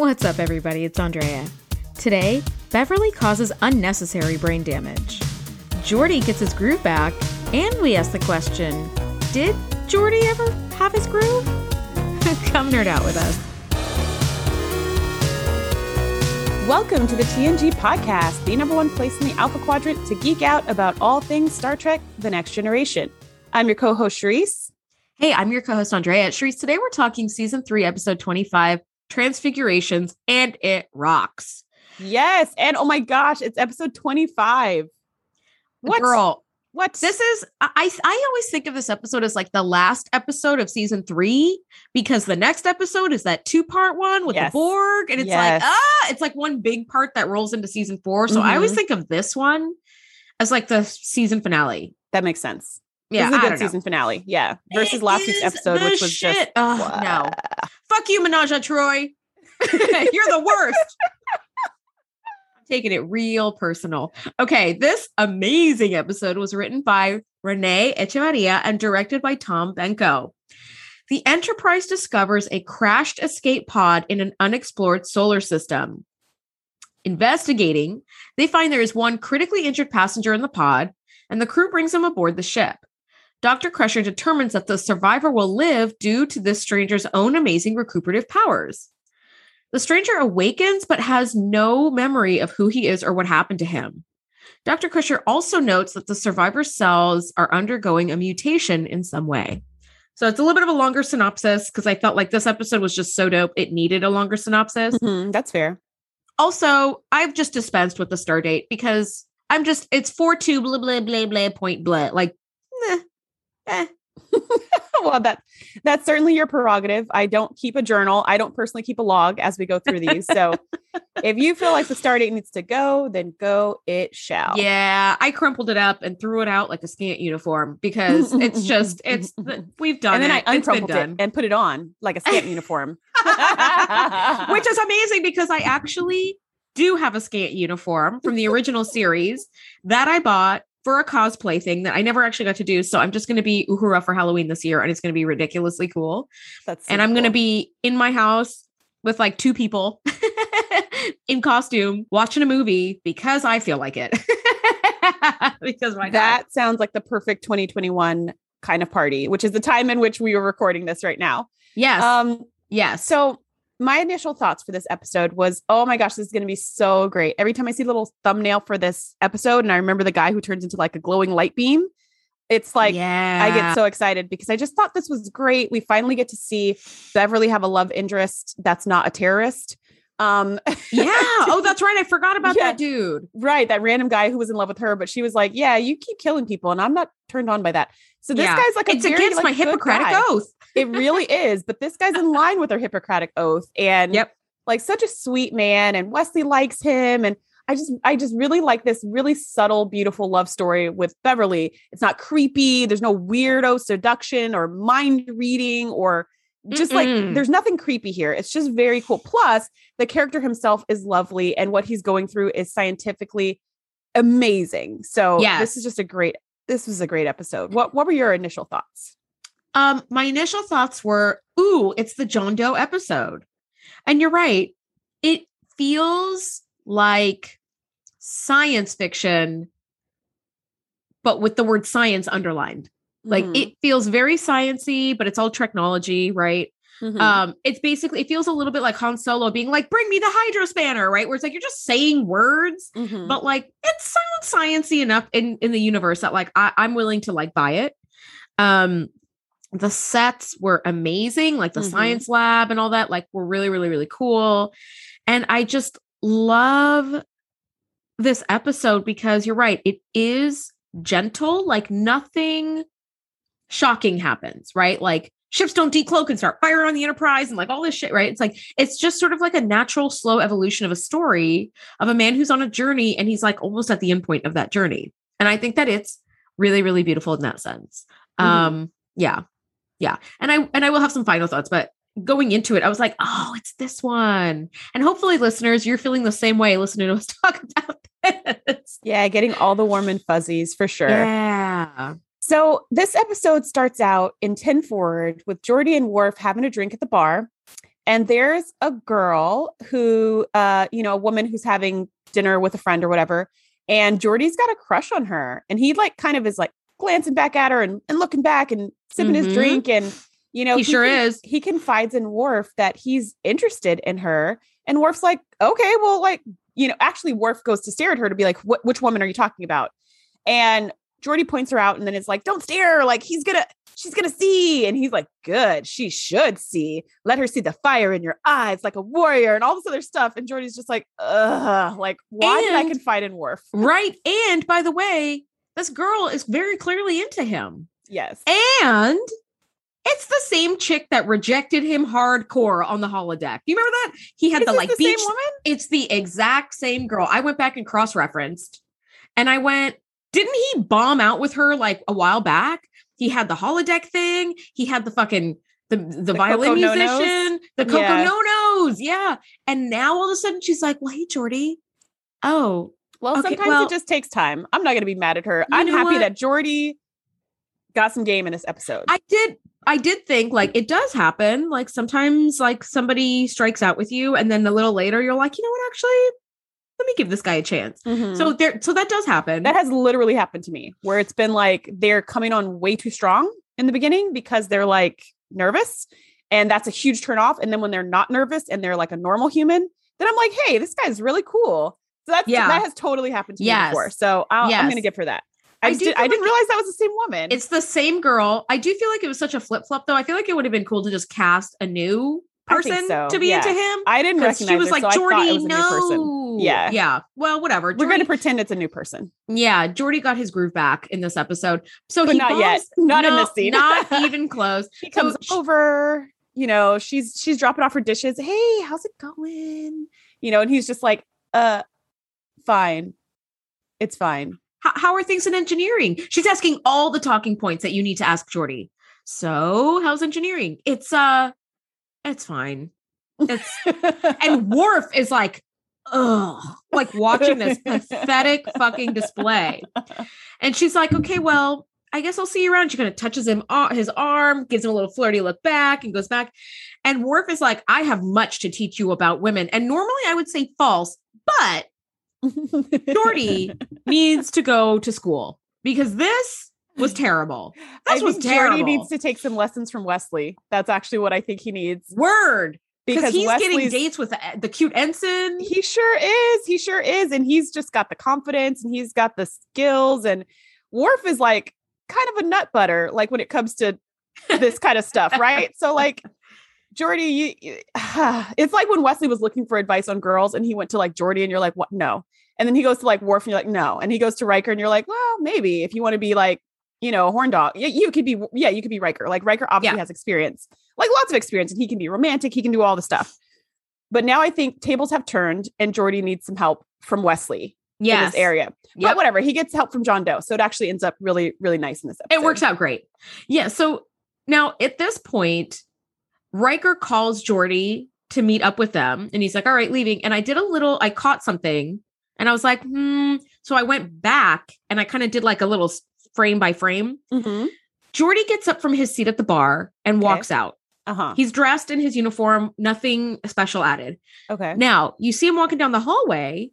What's up, everybody? It's Andrea. Today, Beverly causes unnecessary brain damage. Geordi gets his groove back, and we ask the question Did Geordi ever have his groove? Come nerd out with us. Welcome to the TNG podcast, the number one place in the Alpha Quadrant to geek out about all things Star Trek The Next Generation. I'm your co host, Shereese. Hey, I'm your co host, Andrea. Shereese, today we're talking season three, episode 25 Transfigurations, and it rocks. Yes. And oh my gosh, it's episode 25. What? Girl, what? This is I I always think of this episode as like the last episode of season 3 because the next episode is that two-part one with yes. the Borg and it's yes. like ah it's like one big part that rolls into season 4. So mm-hmm. I always mm-hmm. think of this one as like the season finale. That makes sense. Yeah, this is a good season know. finale. Yeah, versus it last week's episode, which was shit. just oh, no. Fuck you, Menage a Troi. You're the worst. I'm taking it real personal. Okay, this amazing episode was written by Renee Echevarria and directed by Tom Benko. The Enterprise discovers a crashed escape pod in an unexplored solar system. Investigating, they find there is one critically injured passenger in the pod, and the crew brings him aboard the ship. Dr. Crusher determines that the survivor will live due to this stranger's own amazing recuperative powers. The stranger awakens but has no memory of who he is or what happened to him. Dr. Crusher also notes that the survivor's cells are undergoing a mutation in some way. So it's a little bit of a longer synopsis because I felt like this episode was just so dope. It needed a longer synopsis. Mm-hmm, that's fair. Also, I've just dispensed with the star date because I'm just, it's 4 2 blah, blah, blah, blah, point blah. Like, eh. well, that that's certainly your prerogative. I don't keep a journal. I don't personally keep a log as we go through these. So if you feel like the star date needs to go, then go it shall. Yeah, I crumpled it up and threw it out like a skant uniform because it's just it's we've done and then it. I uncrumpled it and put it on like a skant uniform, which is amazing because I actually do have a skant uniform from the original series that I bought for a cosplay thing that I never actually got to do. So I'm just going to be Uhura for Halloween this year and it's going to be ridiculously cool. That's so and I'm cool. going to be in my house with like two people in costume watching a movie because I feel like it. because my That sounds like the perfect 2021 kind of party, which is the time in which we are recording this right now. Yes. Um yes. So my initial thoughts for this episode was, oh my gosh, this is going to be so great. Every time I see a little thumbnail for this episode, and I remember the guy who turns into like a glowing light beam, it's like yeah. I get so excited because I just thought this was great. We finally get to see Beverly have a love interest that's not a terrorist. Um, yeah. Oh, that's right. I forgot about yeah. that dude. Right. That random guy who was in love with her, but she was like, Yeah, you keep killing people, and I'm not turned on by that. So this yeah. guy's like, it's very, against like, my Hippocratic oath. it really is. But this guy's in line with her Hippocratic oath, and yep, like such a sweet man. And Wesley likes him, and I just, I just really like this really subtle, beautiful love story with Beverly. It's not creepy. There's no weirdo seduction or mind reading or just Mm-mm. like there's nothing creepy here. It's just very cool. Plus, the character himself is lovely, and what he's going through is scientifically amazing. So yeah, this is just a great. This was a great episode. What What were your initial thoughts? Um, my initial thoughts were, "Ooh, it's the John Doe episode," and you're right. It feels like science fiction, but with the word science underlined. Like mm-hmm. it feels very sciency, but it's all technology, right? Mm-hmm. Um, it's basically it feels a little bit like Han Solo being like, "Bring me the Hydro Spanner," right? Where it's like you're just saying words, mm-hmm. but like it sounds sciency enough in in the universe that like I, I'm willing to like buy it. Um, the sets were amazing, like the mm-hmm. science lab and all that, like were really, really, really cool. And I just love this episode because you're right, it is gentle, like nothing shocking happens, right? Like ships don't decloak and start firing on the Enterprise and like all this shit, right? It's like it's just sort of like a natural, slow evolution of a story of a man who's on a journey and he's like almost at the end point of that journey. And I think that it's really, really beautiful in that sense. Mm-hmm. Um, yeah. Yeah. And I and I will have some final thoughts, but going into it, I was like, oh, it's this one. And hopefully, listeners, you're feeling the same way listening to us talk about this. Yeah, getting all the warm and fuzzies for sure. Yeah. So this episode starts out in 10 forward with Geordi and Worf having a drink at the bar. And there's a girl who, uh, you know, a woman who's having dinner with a friend or whatever. And Geordi's got a crush on her. And he like kind of is like glancing back at her and, and looking back and sipping Mhm. his drink. And, you know, He sure con- is. He confides in Worf that he's interested in her. And Worf's like, okay, well, like, you know, actually, Worf goes to stare at her to be like, which woman are you talking about? And Geordi points her out and then it's like, don't stare. Like, he's gonna, she's gonna see. And he's like, good, she should see. Let her see the fire in your eyes like a warrior and all this other stuff. And Geordi's just like, ugh, like, why did I And- confide in Worf? Right. And by the way, this girl is very clearly into him. Yes. And it's the same chick that rejected him hardcore on the holodeck. Do you remember that? He had Is the like the beach. same woman? It's the exact same girl. I went back and cross referenced and I went, didn't he bomb out with her like a while back? He had the holodeck thing. He had the fucking the the, violin Coco No-Nos? musician, the Coco Yeah. No Nos. Yeah. And now all of a sudden she's like, well, hey, Geordi. Oh, Well, Okay, sometimes well- it just takes time. I'm not going to be mad at her. I'm happy what? that Geordi got some game in this episode. I did I did think like it does happen. Like sometimes like somebody strikes out with you and then a little later you're like, you know what, actually, let me give this guy a chance. Mhm. So there so that does happen. that has literally happened to me where it's been like they're coming on way too strong in the beginning because they're like nervous and that's a huge turn off. And then when they're not nervous and they're like a normal human, then I'm like, hey, this guy's really cool. So that's Yeah. that has totally happened to me Yes. before. So I'll, I'm going to give her that. I, I did, feel I didn't realize that was the same woman. it's the same girl. I do feel like it was such a flip flop though. I feel like it would have been cool to just cast a new I person so, to be yeah. into him. I didn't recognize she was her, like, so I thought it Geordi, was a new person. no. Yeah. Yeah. Well, whatever. We're going to pretend it's a new person, yeah, Geordi got his groove back in this episode. So but he not yet. bombs- Not in no, this scene. not even close. he So comes over you know she's she's dropping off her dishes hey how's it going you know and he's just like uh fine it's fine How, how are things in engineering? She's asking all the talking points that you need to ask Geordi. So, how's engineering? It's uh it's fine. It's and Worf is like, ugh, like watching this pathetic fucking display. And she's like, okay, well, I guess I'll see you around. She kind of touches him on his arm, gives him a little flirty look back, and goes back. And Worf is like, I have much to teach you about women. And normally I would say false, but Geordi needs to go to school because this was terrible. I This was think Geordi needs to take some lessons from Wesley. That's actually what I think he needs Word. Because he's getting dates with the, the cute ensign. he sure is. He sure is, and he's just got the confidence and he's got the skills. And Worf is like kind of a nut butter, like when it comes to this kind of stuff, right? So like. Geordi, you, you- it's like when Wesley was looking for advice on girls and he went to like Geordi and you're like, what? No. And then he goes to like Worf and you're like, no. And he goes to Riker and you're like, well, maybe if you want to be like, you know, a horn dog. Yeah, you could be, yeah, you could be Riker. Like Riker obviously Yeah. has experience, like lots of experience, and he can be romantic, he can do all the stuff. But now I think tables have turned and Geordi needs some help from Wesley in this area. But Yep. whatever, he gets help from John Doe. So it actually ends up really, really nice in this episode. It works out great. Yeah. So now at this point, Riker calls Geordi to meet up with them. And he's like, all right, leaving. And I did a little, I caught something and I was like, hmm. So I went back and I kind of did like a little frame by frame. Mhm. Geordi gets up from his seat at the bar and Okay. walks out. Uh-huh. He's dressed in his uniform, nothing special added. Okay. Now you see him walking down the hallway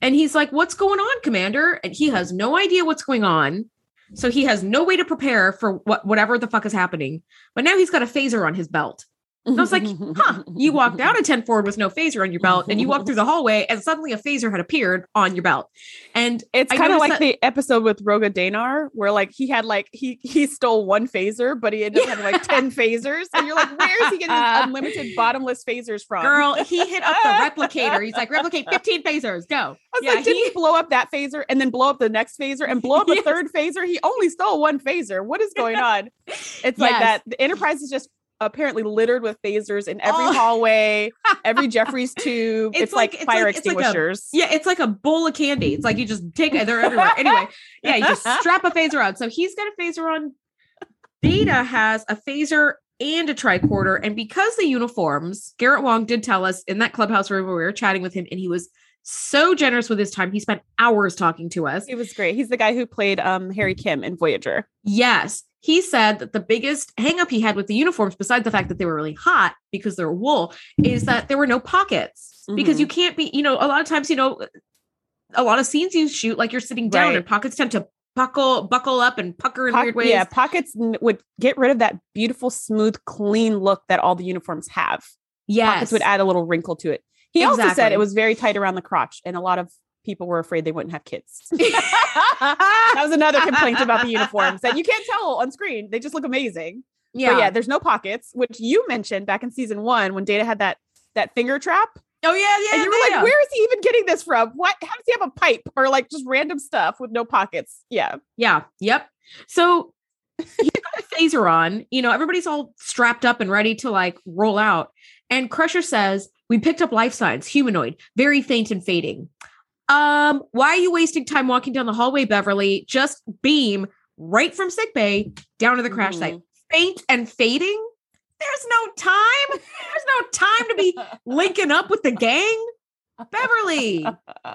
and he's like, What's going on, Commander? And he has no idea what's going on. So he has no way to prepare for what whatever the fuck is happening. But now he's got a phaser on his belt. And I was like, huh, you walked out of 10 forward with no phaser on your belt, and you walked through the hallway, and suddenly a phaser had appeared on your belt. And It's kind of like that- the episode with Roga Danar, where like he had like he he stole one phaser, but he ended up having like ten phasers, and you're like, where is he getting his unlimited bottomless phasers from? girl, he hit up the replicator. He's like, replicate 15 phasers, go. I was yeah, like, did he- blow up that phaser and then blow up the next phaser and blow up a Yes. third phaser? He only stole one phaser. What is going on? It's like that. The Enterprise is just apparently littered with phasers in every Oh. hallway, every Jefferies tube. It's, It's like, like- it's fire like- it's like a- extinguishers. Yeah, it's like a bowl of candy. It's like you just take it, they're everywhere. Anyway, yeah, you just strap a phaser on. So he's got a phaser on. Data has a phaser and a tricorder. And because the uniforms, Garrett Wang did tell us in that clubhouse room where we were chatting with him, and he was so generous with his time. He spent hours talking to us. He was great. He's the guy who played um Harry Kim in Voyager. Yes. He said that the biggest hangup he had with the uniforms, besides the fact that they were really hot because they're wool, is that there were no pockets. Because Mhm. you can't be, you know, a lot of times, you know, a lot of scenes you shoot like you're sitting down Right. and pockets tend to buckle buckle up and pucker in Pock- weird ways. Yeah, pockets would get rid of that beautiful, smooth, clean look that all the uniforms have. yes. Pockets would add a little wrinkle to it. He also said it was very tight around the crotch, and a lot of people were afraid they wouldn't have kids. that was another complaint about the uniforms that you can't tell on screen. They just look amazing. yeah. But yeah, there's no pockets, which you mentioned back in season one when Data had that that finger trap. Oh yeah, yeah. and you were yeah. like, where is he even getting this from? What how does he have a pipe or like just random stuff with no pockets? Yeah. Yeah. Yep. So he's got a phaser on. You know, everybody's all strapped up and ready to like roll out. And Crusher says, "We picked up life signs, humanoid, very faint and fading." Um, why are you wasting time walking down the hallway, Beverly? Just beam right from sick bay down to the crash site. Mhm. Faint and fading. There's no time. There's no time to be linking up with the gang. Beverly.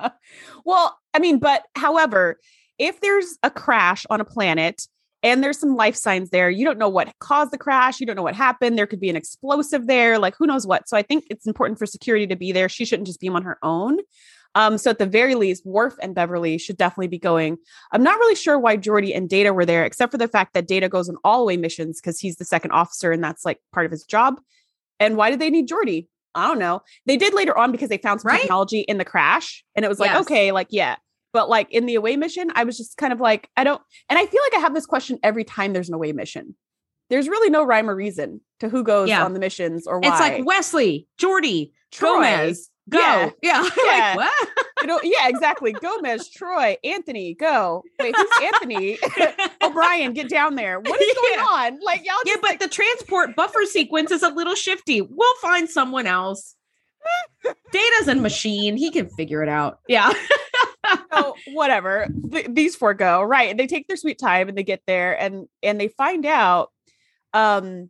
well, I mean, but however, if there's a crash on a planet and there's some life signs there, you don't know what caused the crash, you don't know what happened. There could be an explosive there, like who knows what. So I think it's important for security to be there. She shouldn't just beam on her own. Um, so at the very least, Worf and Beverly should definitely be going. I'm not really sure why Geordi and Data were there, except for the fact that Data goes on all away missions because he's the second officer and that's like part of his job. And why did they need Geordi? I don't know. They did later on because they found some Right? technology in the crash, and it was like, Yes. okay, like yeah. But like in the away mission, I was just kind of like, I don't, and I feel like I have this question every time there's an away mission. There's really no rhyme or reason to who goes Yeah. on the missions or why. It's like Wesley, Geordi, Troi. Gomez, go. Yeah. Yeah. Yeah. like, what? you know, yeah, exactly. Gomez, Troi, Anthony, go. Wait, who's Anthony? O'Brien, get down there. What is going Yeah. on? Like y'all yeah, but the transport buffer sequence is a little shifty. We'll find someone else. Data's a machine. He can figure it out. Yeah. oh, whatever. Th- these four go right. They take their sweet time and they get there and and they find out. Um,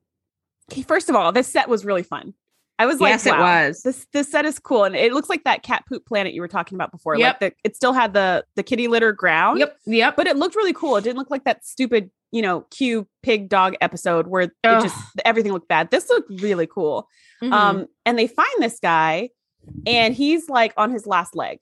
first of all, this set was really fun. I was like, yes, it was. This this set is cool, and it looks like that cat poop planet you were talking about before. Yep. Like the, it still had the the kitty litter ground. Yep. Yep. but it looked really cool. It didn't look like that stupid, you know, Q pig dog episode where it just everything looked bad. This looked really cool. Mhm. Um, and they find this guy, and he's like on his last leg,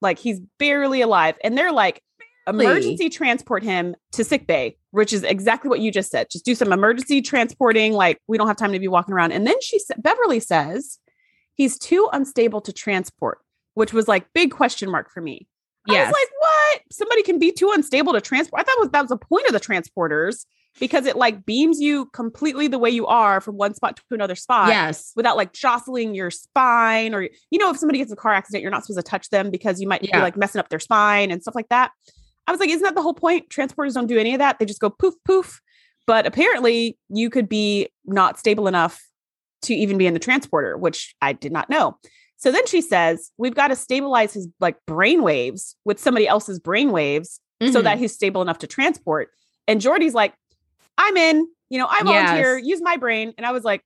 like he's barely alive, and they're like. Emergency transport him to sick bay, which is exactly what you just said. Just do some emergency transporting. Like we don't have time to be walking around. And then she said, Beverly says he's too unstable to transport, which was like big question mark for me. I yes. was like, what? Somebody can be too unstable to transport. I thought was that was the point of the transporters because it like beams you completely the way you are from one spot to another spot yes. without like jostling your spine or you know if somebody gets a car accident you're not supposed to touch them because you might be like messing up their spine and stuff like that i was like isn't that the whole point? Transporters don't do any of that. They just go poof poof. But apparently you could be not stable enough to even be in the transporter which i did not know. So then she says we've got to stabilize his like brain waves with somebody else's brain waves so Mhm. that he's stable enough to transport. And Geordi's like i'm in. You know i volunteer. Yes. use my brain. And i was like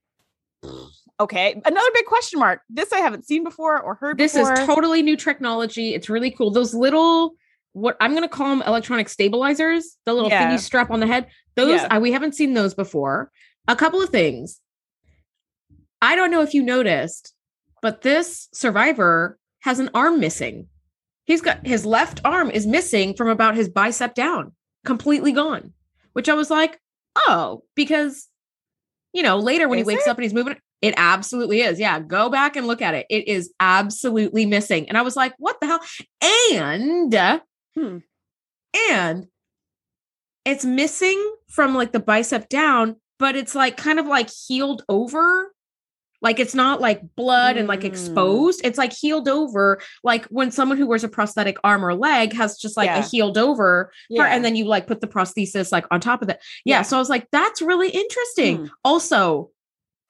okay. Another big question mark. This i haven't seen before or heard this before. is totally new technology. It's really cool. Those little what I'm going to call them electronic stabilizers, the little Yeah. thingy strap on the head. Those Yeah. I, we haven't seen those before. A couple of things. I don't know if you noticed, but this survivor has an arm missing. He's got his left arm is missing from about his bicep down, completely gone. Which I was like, oh, because you know, later when Is he wakes it? up and he's moving, it absolutely is. Yeah, go back and look at it. It is absolutely missing. And I was like, what the hell? And Hmm. and it's missing from like the bicep down, but it's like kind of like healed over. Like it's not like blood and like Mm. exposed. It's like healed over. Like when someone who wears a prosthetic arm or leg has just like a healed over yeah. part, and then you like put the prosthesis like on top of it. Yeah, Yeah. So I was like, that's really interesting. Hmm. Also,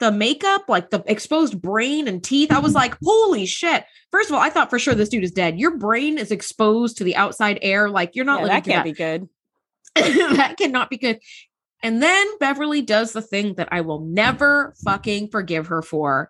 the makeup, like the exposed brain and teeth, I was like, holy shit. First of all, I thought for sure this dude is dead. Your brain is exposed to the outside air. Like you're not Yeah, that can't be good that. that cannot be good. And then Beverly does the thing that I will never fucking forgive her for.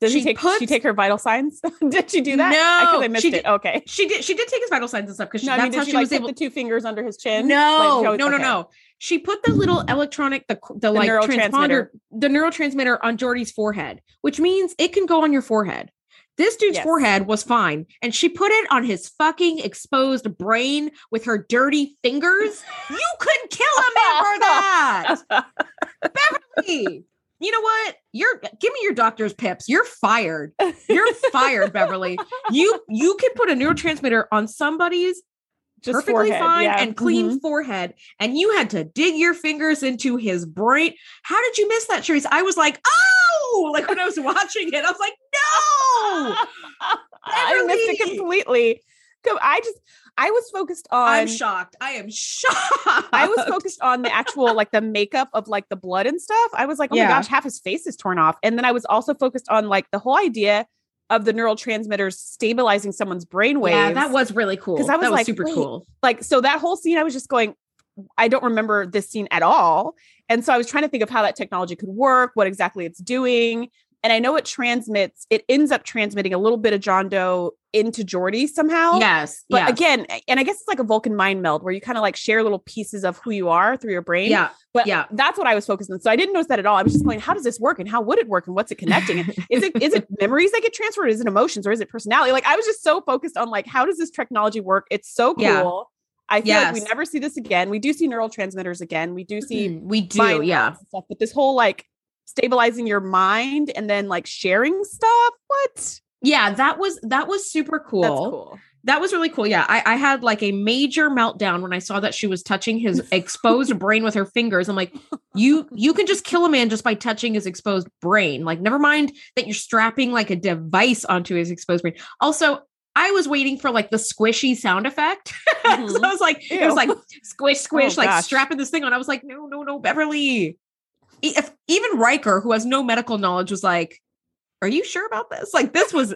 Does She she take puts- she take her vital signs? did she do that? No, because I missed she it. Okay. She did. She did take his vital signs and stuff because No, I that's mean, how did she, she, like was put able. the two fingers under his chin? No, Like, no, no, okay. no. She put the little electronic, the the, like transponder, the neurotransmitter on Geordi's forehead, which means it can go on your forehead. This dude's Yes. forehead was fine, and she put it on his fucking exposed brain with her dirty fingers. You couldn't kill a man for that, Beverly. You know what? You're give me your doctor's pips. You're fired. You're fired, Beverly. You you can put a neurotransmitter on somebody's Just perfectly forehead, fine yeah. and clean Mhm. forehead, and you had to dig your fingers into his brain. How did you miss that, Therese? I was like, oh, like when I was watching it, I was like, no. I missed it completely. Co- I just I was focused on I'm shocked. I am shocked. I was focused on the actual like the makeup of like the blood and stuff. I was like, oh Yeah. my gosh, half his face is torn off. And then I was also focused on like the whole idea of the neurotransmitters stabilizing someone's brain waves. Yeah, that was really cool. 'Cause I was that was like, super wait, cool. like so that whole scene, I was just going, I don't remember this scene at all. And so I was trying to think of how that technology could work, what exactly it's doing. And I know it transmits, it ends up transmitting a little bit of John Doe into Geordi somehow. Yes. But yes. again, and I guess it's like a Vulcan mind meld where you kind of like share little pieces of who you are through your brain. yeah. But yeah. that's what I was focused on. So I didn't notice that at all. I was just going, how does this work and how would it work and what's it connecting? And is it is it memories that get transferred? Is it emotions or is it personality? Like I was just so focused on like how does this technology work? It's so cool. Yeah. I feel like we never see this again. We do see neurotransmitters again. We do see Mm, we do. Yeah. stuff, but this whole like stabilizing your mind and then like sharing stuff. What? Yeah. That was that was super cool. That's cool. That was really cool. Yeah. I, I had like a major meltdown when I saw that she was touching his exposed brain with her fingers. I'm like, you you can just kill a man just by touching his exposed brain. Like, never mind that you're strapping like a device onto his exposed brain. Also, I was waiting for like the squishy sound effect. so Mhm. I was like, it was like squish, squish, Oh, like gosh. strapping this thing on. I was like, no, no, no, Beverly. If even Riker, who has no medical knowledge, was like, Are you sure about this? Like, this was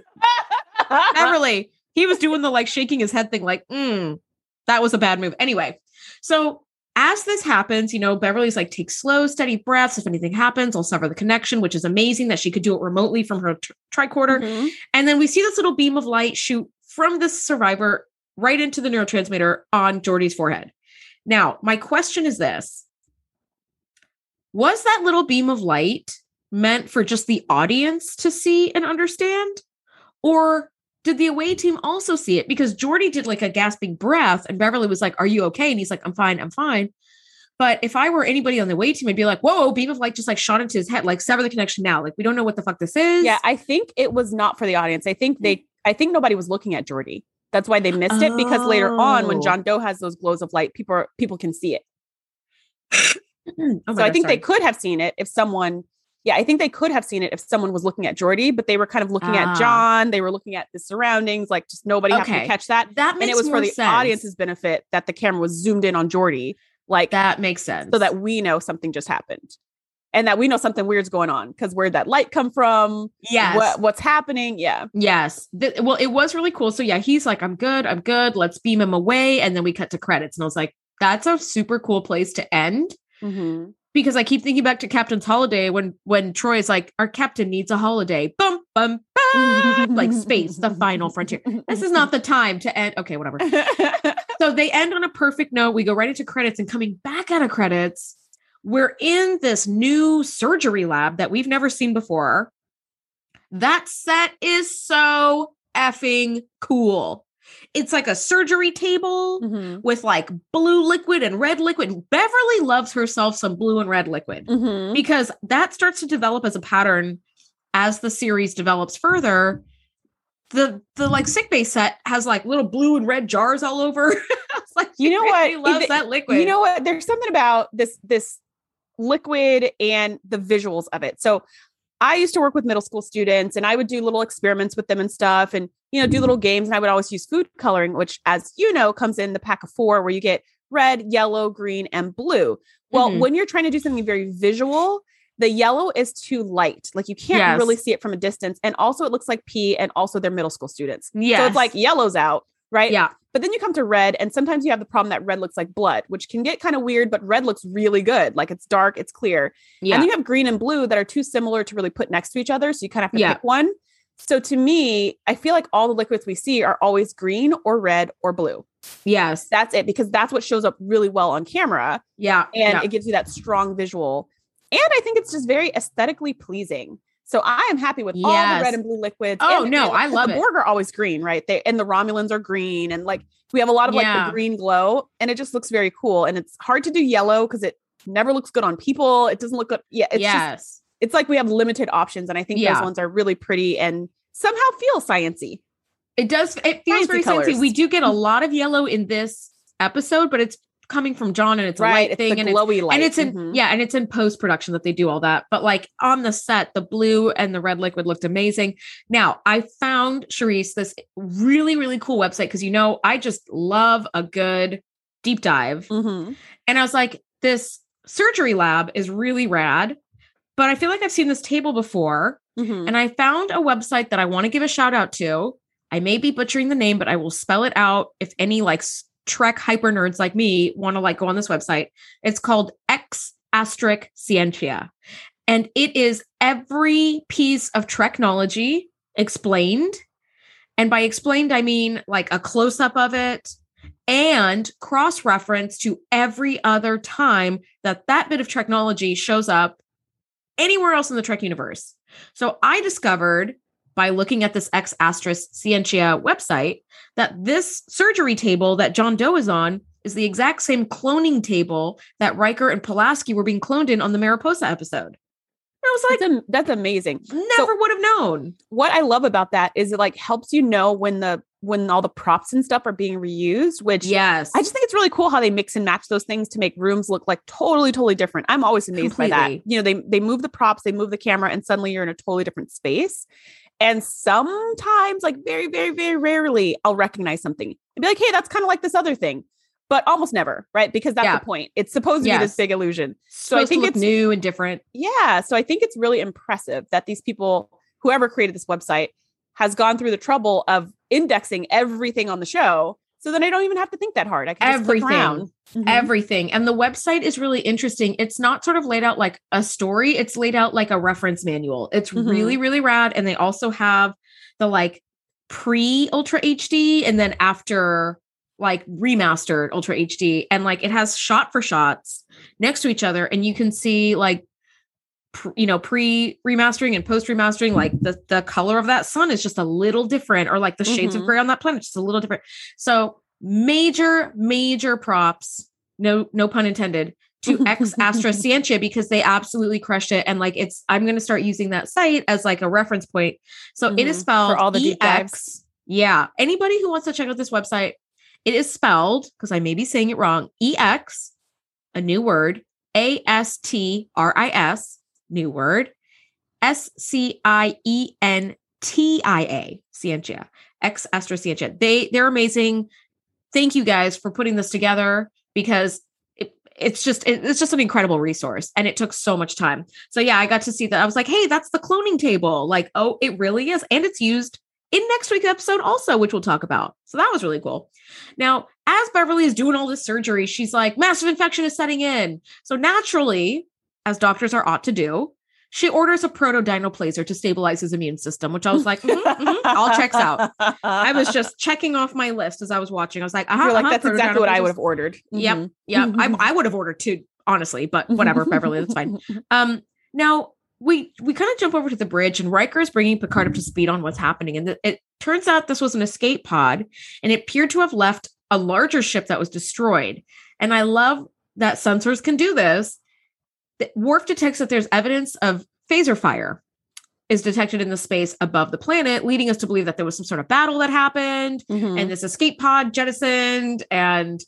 Beverly, he was doing the like shaking his head thing, like, mm, that was a bad move. Anyway, so as this happens, you know, Beverly's like, take slow, steady breaths. If anything happens, I'll sever the connection, which is amazing that she could do it remotely from her tr- tricorder. Mhm. And then we see this little beam of light shoot from this survivor right into the neurotransmitter on Geordi's forehead. Now, my question is this Was that little beam of light meant for just the audience to see and understand? Or did the away team also see it? Because Geordi did like a gasping breath and Beverly was like, Are you okay? And he's like, I'm fine, I'm fine. But if I were anybody on the away team, I'd be like, Whoa, beam of light just like shot into his head, like sever the connection now. Like, we don't know what the fuck this is. Yeah, I think it was not for the audience. I think they mm-hmm. I think nobody was looking at Geordi. That's why they missed it because later on when Oh. John Doe has those glows of light, people are, people can see it. Oh so I think sorry. they could have seen it if someone yeah, I think they could have seen it if someone was looking at Geordi, but they were kind of looking Ah. at John. They were looking at the surroundings, like just nobody happened to catch that. that And it was for the sense. audience's benefit that the camera was zoomed in on Geordi, like That makes sense. so that we know something just happened. And that we know something weird's going on because where'd that light come from? yes, What, what's happening? Yeah. yes. Th- well, it was really cool. So yeah, he's like, "I'm good, I'm good. Let's beam him away," and then we cut to credits, and I was like, "That's a super cool place to end." Mm-hmm. Because I keep thinking back to Captain's Holiday when when Troi is like, "Our captain needs a holiday." Bum bum bum. like space, the final frontier. This is not the time to end. Okay, whatever. So they end on a perfect note. We go right into credits and coming back out of credits, we're in this new surgery lab that we've never seen before. That set is so effing cool. It's like a surgery table Mhm. with like blue liquid and red liquid. Beverly loves herself some blue and red liquid Mhm. because that starts to develop as a pattern as the series develops further. The the like sick bay set has like little blue and red jars all over. it's like You know really what? loves If- that liquid. You know what? There's something about this this liquid and the visuals of it. So I used to work with middle school students and I would do little experiments with them and stuff and you know do little games and I would always use food coloring which as you know comes in the pack of 4 where you get red, yellow, green and blue. Well, Mhm. when you're trying to do something very visual, the yellow is too light. Like you can't Yes. really see it from a distance and also it looks like pee and also they're middle school students. Yes. So it's like yellow's out, right? yeah. But then you come to red, and sometimes you have the problem that red looks like blood, which can get kind of weird, but red looks really good. Like it's dark, it's clear. Yeah. And you have green and blue that are too similar to really put next to each other. So you kind of have to Yeah. pick one. So to me, I feel like all the liquids we see are always green or red or blue. yes. That's it, because that's what shows up really well on camera Yeah. and yeah. it gives you that strong visual. And I think it's just very aesthetically pleasing. So I am happy with all the red and blue liquids. Oh, And, no, know, I love the it. Borg are always green, right? They and the Romulans are green, and like we have a lot of like the green glow, and it just looks very cool. And it's hard to do yellow because it never looks good on people. It doesn't look good. Yeah, it's just yes. it's like we have limited options, and I think Yeah. those ones are really pretty and somehow feel sciency. It does. It feels Fancy very colors. We do get a mm. lot of yellow in this episode, but it's coming from John and it's a right? light It's thing and it's glowy light. and it's in Mhm. yeah, and it's in post production that they do all that. But like on the set, the blue and the red liquid looked amazing. Now I found Shereese this really really cool website because you know I just love a good deep dive, Mhm. and I was like, this surgery lab is really rad. But I feel like I've seen this table before, Mhm. and I found a website that I want to give a shout out to. I may be butchering the name, but I will spell it out if any like Trek hyper nerds like me want to like go on this website. It's called X Asterisk Scientia. And it is every piece of technology explained. And by explained, I mean like a close up of it and cross reference to every other time that that bit of technology shows up anywhere else in the Trek universe. So I discovered by looking at this ex asterisk Scientia website that this surgery table that John Doe is on is the exact same cloning table that Riker and Pulaski were being cloned in on the Mariposa episode. And I was like, That's, am- that's amazing. never would have known. what I love about that is it like helps you know when the when all the props and stuff are being reused, which Yes. I just think it's really cool how they mix and match those things to make rooms look like totally, totally different. I'm always amazed by that. You know, they they move the props, they move the camera, and suddenly you're in a totally different space. And sometimes, like very, very, very rarely, I'll recognize something and be like, hey, that's kind of like this other thing. But almost never, right? Because that's Yeah. the point. It's supposed to be this big illusion. so I think it's- new and different. Yeah. So I think it's really impressive that these people, whoever created this website, has gone through the trouble of indexing everything on the show. So then I don't even have to think that hard. I can Everything. around. Mhm. Everything. And the website is really interesting. It's not sort of laid out like a story, it's laid out like a reference manual. It's Mhm. really, really rad. And they also have the like pre Ultra HD and then after like remastered Ultra HD. And like it has shot for shots next to each other. And you can see like, you know, pre remastering and post remastering, like the, the color of that sun is just a little different, or like the shades of Mhm. gray on that planet, just a little different. So major, major props, no, no pun intended, to X Astra Scientia because they absolutely crushed it. And like it's, I'm going to start using that site as like a reference point. So it is Mhm. spelled For all the. EX. Yeah. Anybody who wants to check out this website, it is spelled because I may be saying it wrong. EX, a new word, A S T R I S, new word, S C I E N T I A, Scientia, X Astra Scientia. They they're amazing. Thank you guys for putting this together because it, it's just it- it's just an incredible resource and it took so much time. So yeah, I got to see that. I was like, hey, that's the cloning table. Like, oh, it really is, and it's used in next week's episode also, which we'll talk about. So that was really cool. Now, as Beverly is doing all this surgery, she's like, massive infection is setting in. So naturally, as doctors are ought to do, she orders a protodynoplaser to stabilize his immune system, which I was like, mhm, mhm, all checks out. I was just checking off my list as I was watching. I was like, uh-huh, You're like, uh-huh, that's exactly what I would have ordered. Yep. Mhm. Yeah, I, I would have ordered two, honestly, but whatever, Beverly, that's fine. Um, now we we kind of jump over to the bridge, and Riker is bringing Picard up to speed on what's happening, and th- it turns out this was an escape pod, and it appeared to have left a larger ship that was destroyed. And I love that sensors can do this. Worf detects that there's evidence of phaser fire is detected in the space above the planet, leading us to believe that there was some sort of battle that happened Mhm. and this escape pod jettisoned and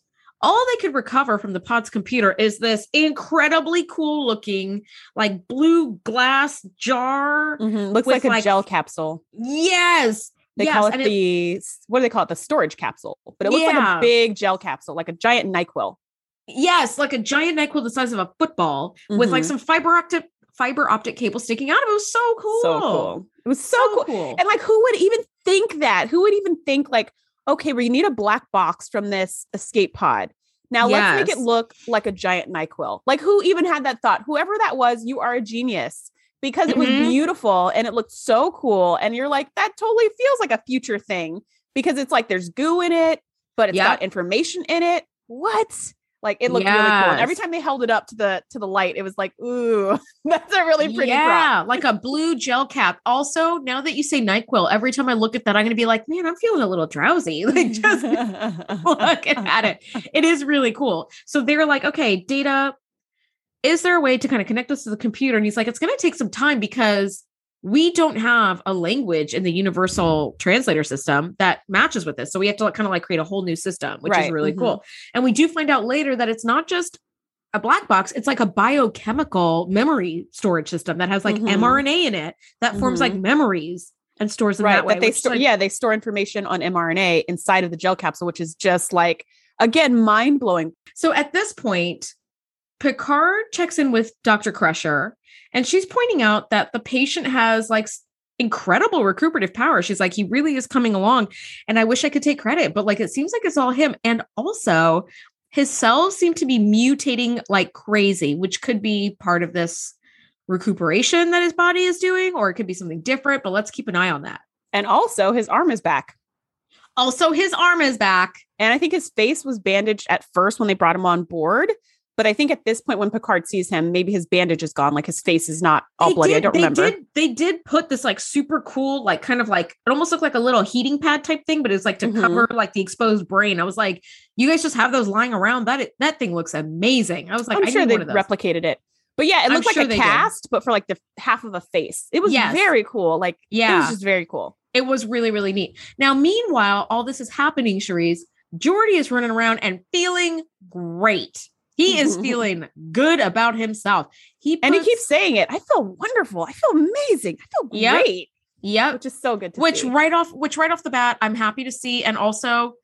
all they could recover from the pod's computer is this incredibly cool looking like blue glass jar Mhm. Looks like a like- gel capsule. yes They yes, call it the what do they call it? The storage capsule. But it looks like a big gel capsule, like a giant NyQuil. Yes like a giant nyquil the size of a football with like Mhm. some fiber optic fiber optic cable sticking out of it. It was so cool So cool. It was so, so cool. cool And like, who would even think that? Who would even think like, okay, we need a black box from this escape pod. Now let's make it look like a giant NyQuil. Like who even had that thought? Whoever that was, you are a genius because it was Mhm. beautiful and it looked so cool. And you're like, that totally feels like a future thing because it's like there's goo in it, but it's Yep. got information in it. What? Like it looked really cool. And every time they held it up to the to the light, it was like, ooh, that's a really pretty prop. yeah, like a blue gel cap. Also, now that you say NyQuil, every time I look at that, I'm going to be like, man, I'm feeling a little drowsy. Like just looking at it. It is really cool. So they're like, okay, data, is there a way to kind of connect us to the computer? And he's like, it's going to take some time because we don't have a language in the universal translator system that matches with this. So we have to kind of like create a whole new system, which is Right, really mhm. cool. And we do find out later that it's not just a black box, it's like a biochemical memory storage system that has like Mhm. mRNA in it that forms like memories and stores them right that way. that they store like, yeah they store information on mrna inside of the gel capsule which is just like again mind-blowing So at this point, Picard checks in with Dr. Crusher and she's pointing out that the patient has like incredible recuperative power. She's like, he really is coming along. And I wish I could take credit, but like it seems like it's all him. And also, his cells seem to be mutating like crazy, which could be part of this recuperation that his body is doing, or it could be something different. But let's keep an eye on that. and also his arm is back Also, his arm is back. and i think his face was bandaged at first when they brought him on board but i think at this point when picard sees him maybe his bandage is gone like his face is not all They bloody i did- don't they remember Did, they did put this like super cool, like kind of like it almost looked like a little heating pad type thing, but it's like to Mhm. cover like the exposed brain. I was like, you guys just have those lying around. That that thing looks amazing. I was like, i'm I sure need they one of those. replicated it but yeah it looked like a did. cast but for like the half of a face it was Yes. very cool like yeah, it was just very cool it was really really neat. Now, meanwhile, all this is happening. Shereese Geordi is running around and feeling great. He is feeling good about himself. He and he keeps saying it. I feel wonderful. I feel amazing. I feel great. Yep, which is so good to which see. right off which right off the bat i'm happy to see. And also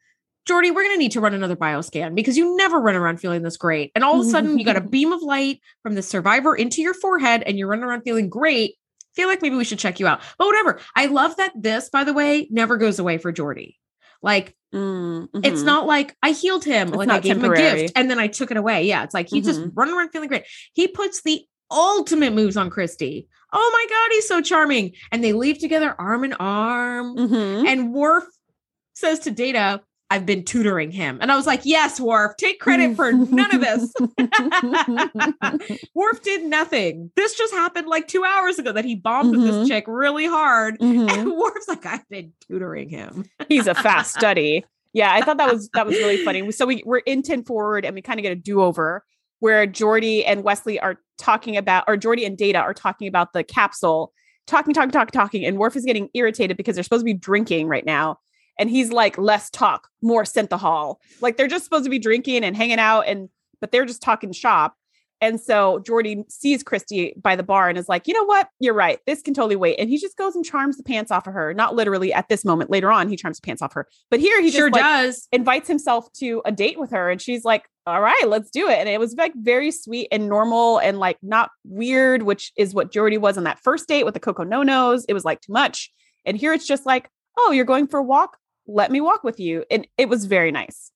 Geordi we're going to need to run another bioscan because you never run around feeling this great. And all of a sudden you got a beam of light from the survivor into your forehead and you're running around feeling great. Feel like maybe we should check you out. But whatever. I love that this by the way never goes away for Geordi like Mm, it's mhm. not like i healed him It's like i gave him a gift and then i took it away yeah it's like he's just Mhm. running around feeling great he puts the ultimate moves on christy oh my god he's so charming and they leave together arm in arm Mhm. and Worf says to Data, I've been tutoring him. And I was like, yes, Worf, take credit for none of this. Worf did nothing. This just happened like two hours ago that he bombed Mhm. this chick really hard. Mhm. And Worf's like, I've been tutoring him. He's a fast study. Yeah, I thought that was that was really funny. So we we're in 10 forward and we kind of get a do-over where Geordi and Wesley are talking about or Geordi and Data are talking about the capsule, talking, talking, talking, talking, and Worf is getting irritated because they're supposed to be drinking right now. And he's like, less talk, more synthehol Like they're just supposed to be drinking and hanging out, and but they're just talking shop. And so Geordi sees Christy by the bar and is like, you know what? You're right. This can totally wait. And he just goes and charms the pants off of her. Not literally at this moment. Later on, he charms the pants off her. But here he sure just like, does. invites himself to a date with her. And she's like, all right, let's do it. And it was like very sweet and normal and like not weird, which is what Geordi was on that first date with the Coco No Nos. It was like too much. And here it's just like, oh, you're going for a walk? Let me walk with you. And it was very nice.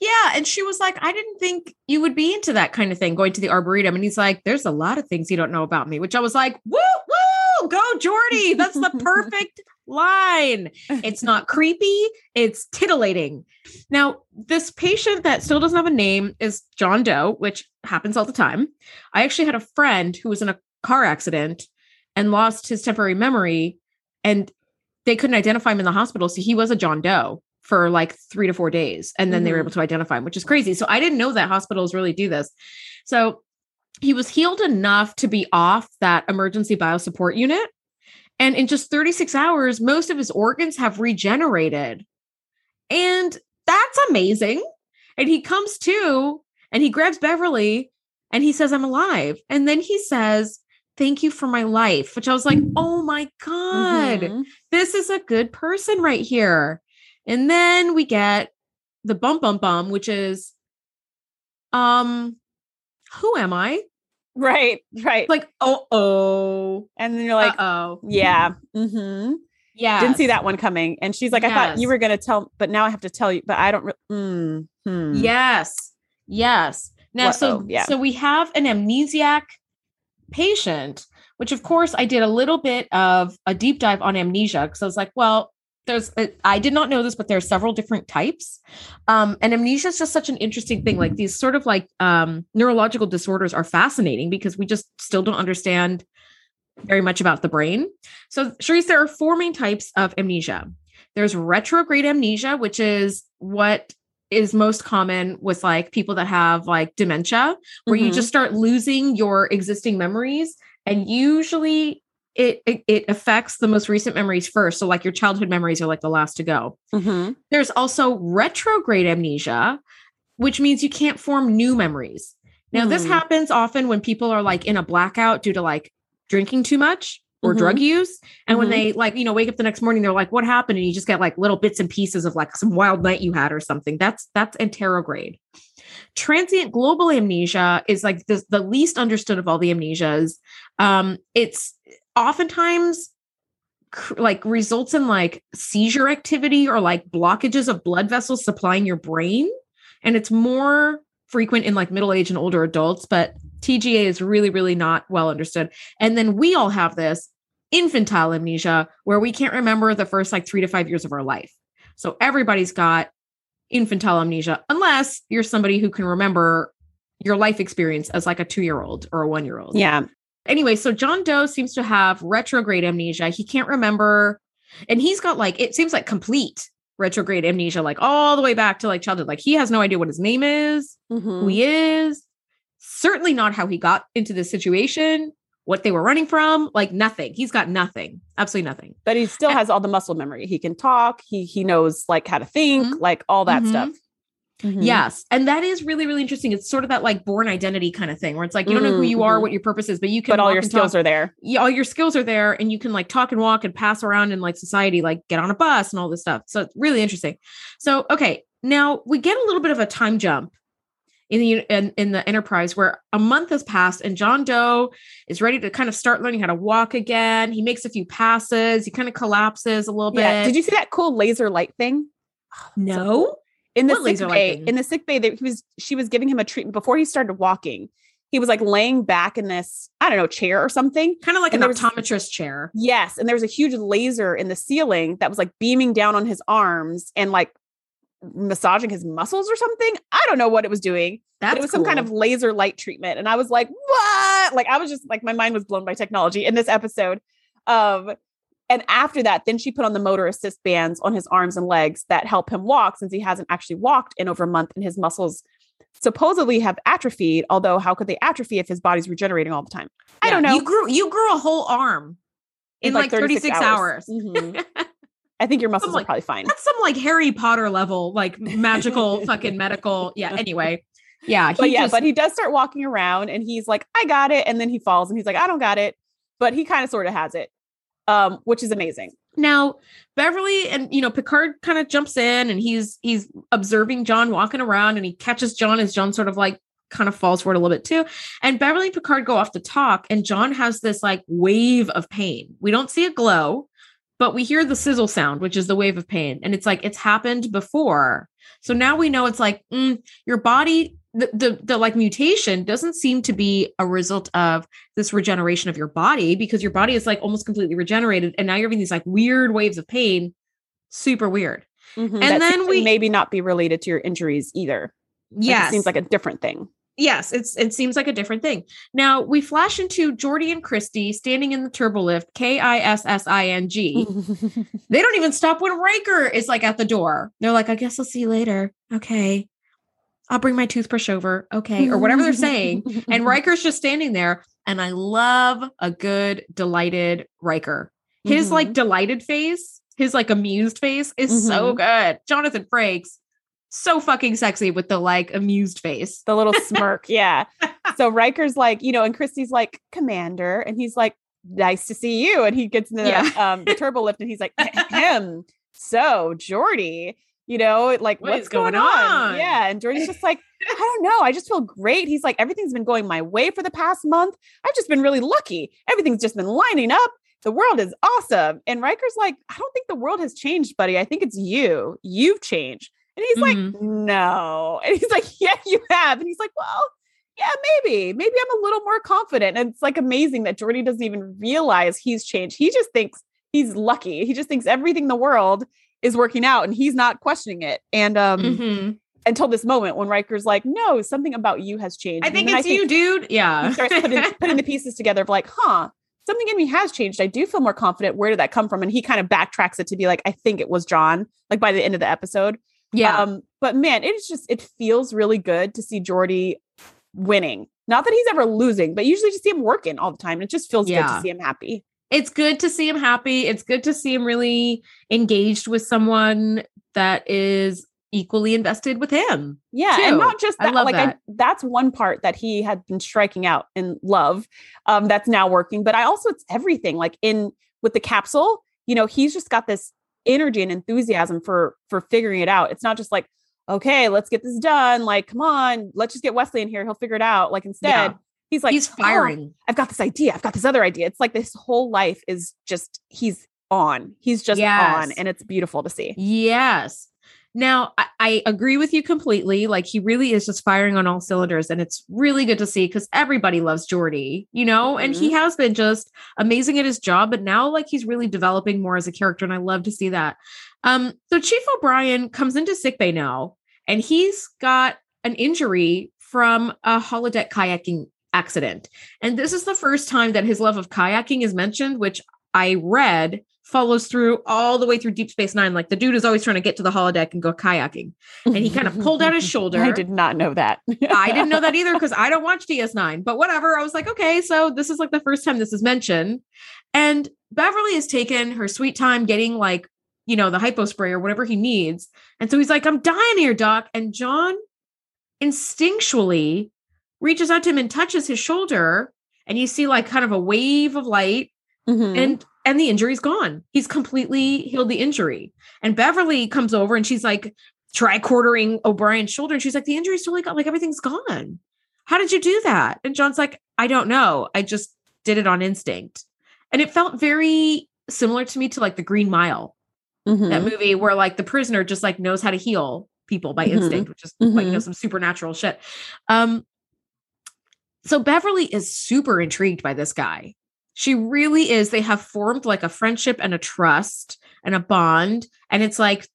Yeah. And she was like, I didn't think you would be into that kind of thing, going to the Arboretum. And he's like, there's a lot of things you don't know about me, which I was like, woo, woo, go, Geordi. That's the perfect line. It's not creepy, it's titillating. Now, this patient that still doesn't have a name is John Doe, which happens all the time. I actually had a friend who was in a car accident and lost his temporary memory, and they couldn't identify him in the hospital. So he was a John Doe for like three to four days. And then they were Mhm. able to identify him, which is crazy. So I didn't know that hospitals really do this. So he was healed enough to be off that emergency biosupport unit. And in just 36 hours, most of his organs have regenerated. And that's amazing. And he comes to and he grabs Beverly and he says, I'm alive. And then he says, Thank you for my life, which I was like, Oh my God, Mhm. this is a good person right here. And then we get the bum bum bum, which is, um, who am I? Right, right. Like, oh, oh, and then you're like, oh. yeah. Mm-hmm. Yeah. Didn't see that one coming. And she's like, I thought you were going to tell, but now I have to tell you, but I don't. Re- mm, hmm. Yes. Yes. Now, so yeah. so we have an amnesiac patient, which of course I did a little bit of a deep dive on amnesia because I was like, well, there's I did not know this, but there are several different types. Um, and amnesia is just such an interesting thing. Like these sort of like um, neurological disorders are fascinating because we just still don't understand very much about the brain. So, Shereese, there are four main types of amnesia. There's retrograde amnesia, which is what is most common with like people that have like dementia, where you Mhm. just start losing your existing memories. And usually it, it it affects the most recent memories first. So like your childhood memories are like the last to go. Mhm. There's also retrograde amnesia, which means you can't form new memories. Now, this Hmm. happens often when people are like in a blackout due to like drinking too much or Mhm. drug use. And when Mhm. they like, you know, wake up the next morning, they're like, what happened? And you just get like little bits and pieces of like some wild night you had or something. That's that's anterograde. Transient global amnesia is like the, the least understood of all the amnesias. Um, it's oftentimes like results in like seizure activity or like blockages of blood vessels supplying your brain and it's more frequent in like middle age and older adults but TGA is really really not well understood and then we all have this infantile amnesia where we can't remember the first like 3 to 5 years of our life so everybody's got infantile amnesia unless you're somebody who can remember your life experience as like a 2-year-old or a 1-year-old Yeah. anyway, so John Doe seems to have retrograde amnesia. He can't remember, and he's got like it seems like complete retrograde amnesia, like all the way back to like childhood. Like he has no idea what his name is, who Mhm. he is, certainly not how he got into this situation, what they were running from, like nothing. He's got nothing, absolutely nothing. But he still has all the muscle memory. He can talk. He he knows like how to think, Mhm. like all that Mhm. stuff. Mhm. Yes. And that is really, really interesting. It's sort of that like Bourne Identity kind of thing where it's like you don't know who you are, Mhm. what your purpose is, but you can But all your skills talk. are there. yeah, all your skills are there and you can like talk and walk and pass around in like society, like get on a bus and all this stuff. So it's really interesting. So, okay, now we get a little bit of a time jump in the in, in the enterprise where a month has passed and John Doe is ready to kind of start learning how to walk again. He makes a few passes, he kind of collapses a little Yeah. bit. Did you see that cool laser light thing? no? in the What sick bay thing? in the sick bay that he was she was giving him a treatment before he started walking he was like laying back in this i don't know chair or something Kind of like And an there was- optometrist chair. yes and there was a huge laser in the ceiling that was like beaming down on his arms and like massaging his muscles or something i don't know what it was doing That's it was some kind of laser light treatment and i was like what? Like i was just like my mind was blown by technology in this episode um and after that then she put on the motor assist bands on his arms and legs that help him walk since he hasn't actually walked in over a month and his muscles supposedly have atrophied although how could they atrophy if his body's regenerating all the time? I don't know. You grew you grew a whole arm in like 36, hours. Mhm. i think your muscles like- are probably fine That's some like Harry Potter level, like magical fucking medical. Yeah. Anyway. Yeah. but yeah, just- but he does start walking around and he's like, I got it. And then he falls and he's like, I don't got it. But he kind of sort of has it. Um, which is amazing. now Beverly and you know Picard kind of jumps in and he's he's observing John walking around and he catches John as John sort of like kind of falls forward a little bit too. And Beverly and Picard go off to talk and John has this like wave of pain. We don't see a glow, but we hear the sizzle sound, which is the wave of pain. And it's like it's happened before. So now we know it's like mm, your body the, the the like mutation doesn't seem to be a result of this regeneration of your body because your body is like almost completely regenerated and now you're having these like weird waves of pain super weird And then then we- maybe not be related to your injuries either. Like, yes it seems like a different thing. Yes it's it seems like a different thing. Now we flash into Geordi and Christy standing in the turbo lift k-i-s-s-i-n-g they don't even stop when Riker is like at the door. They're like i guess i'll see you later. Okay. I'll bring my toothbrush over. Okay or whatever they're saying. And Riker's just standing there. And I love a good delighted Riker. His like mm-hmm. delighted face, his like amused face is so mm-hmm. good. Jonathan Frakes, so fucking sexy with the like amused face. the little smirk. Yeah. So Riker's like, you know, and Christy's like, Commander. And he's like, nice to see you. And he gets in the, Yeah. um, the turbo lift and he's like, him. So Geordi, you know, like What what's going going, on? on? Yeah. And Geordi's just like, I don't know. I just feel great. He's like, everything's been going my way for the past month. I've just been really lucky. Everything's just been lining up. the world is awesome. And Riker's like, I don't think the world has changed, buddy. I think it's you. You've changed. And he's Mhm. like, no. And he's like, yeah, you have. And he's like, well, yeah, maybe. Maybe I'm a little more confident. And it's like amazing that Geordi doesn't even realize he's changed. He just thinks he's lucky. He just thinks everything in the world is working out and he's not questioning it. And um Mhm. until this moment when Riker's like, no, something about you has changed. I think it's you, dude. Yeah. he starts putting, putting the pieces together of like, huh, something in me has changed. I do feel more confident. Where did that come from? And he kind of backtracks it to be like, I think it was John, like by the end of the episode. Yeah. Um, but man, it is just, it feels really good to see Geordi winning. Not that he's ever losing, but usually just see him working all the time. It just feels good to see him happy. it's good to see him happy. It's good to see him really engaged with someone that is equally invested with him. Yeah, too. and not just that. like I, that's one part that he had been striking out in love. Um, that's now working. But I also it's everything. Like in with the capsule, you know, he's just got this energy and enthusiasm for for figuring it out. It's not just like, okay, let's get this done. Like, come on, let's just get Wesley in here. He'll figure it out. Like instead, Yeah. he's like, He's "Oh, firing. I've got this idea. I've got this other idea. It's like this whole life is just he's on. He's just Yes. on, and it's beautiful to see. Yes. Now, I, I agree with you completely. Like, he really is just firing on all cylinders. And it's really good to see because everybody loves Geordi, you know, and he has been just amazing at his job. But now, like, he's really developing more as a character. And I love to see that. Um, so, Chief O'Brien comes into sickbay now, and he's got an injury from a holodeck kayaking accident. And this is the first time that his love of kayaking is mentioned, which I read follows through all the way through Deep Space Nine. Like the dude is always trying to get to the holodeck and go kayaking. And he kind of pulled out his shoulder. I did not know that. I didn't know that either because I don't watch DS9, but whatever. I was like, okay, so this is like the first time this is mentioned. And Beverly has taken her sweet time getting like, you know, the hypospray or whatever he needs. And so he's like, I'm dying here, Doc. And John instinctually reaches out to him and touches his shoulder. And you see like kind of a wave of light Mhm. and and the injury's gone. He's completely healed the injury. And Beverly comes over and she's like tricordering O'Brien's shoulder. And she's like, the injury's totally gone. Like everything's gone. How did you do that? And John's like, I don't know. I just did it on instinct. And it felt very similar to me to like the Green Mile, that Mhm. movie where like the prisoner just like knows how to heal people by Mhm. instinct, which is like, you know, Mhm. some supernatural shit. Um, so Beverly is super intrigued by this guy. She really is. They have formed like a friendship and a trust and a bond. And it's like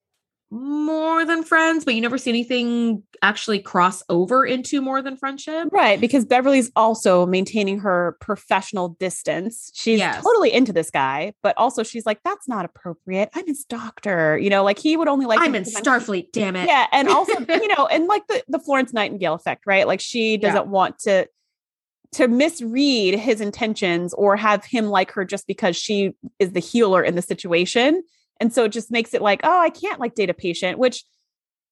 more than friends, but you never see anything actually cross over into more than friendship. Right, because Beverly's also maintaining her professional distance. She's Yes. totally into this guy, but also she's like, that's not appropriate. I'm his doctor. You know, like he would only like I'm in Starfleet, damn it. Yeah, and also, you know, and like the the Florence Nightingale effect, right? Like she doesn't want to to misread his intentions or have him like her just because she is the healer in the situation. And so it just makes it like, oh, I can't like date a patient, which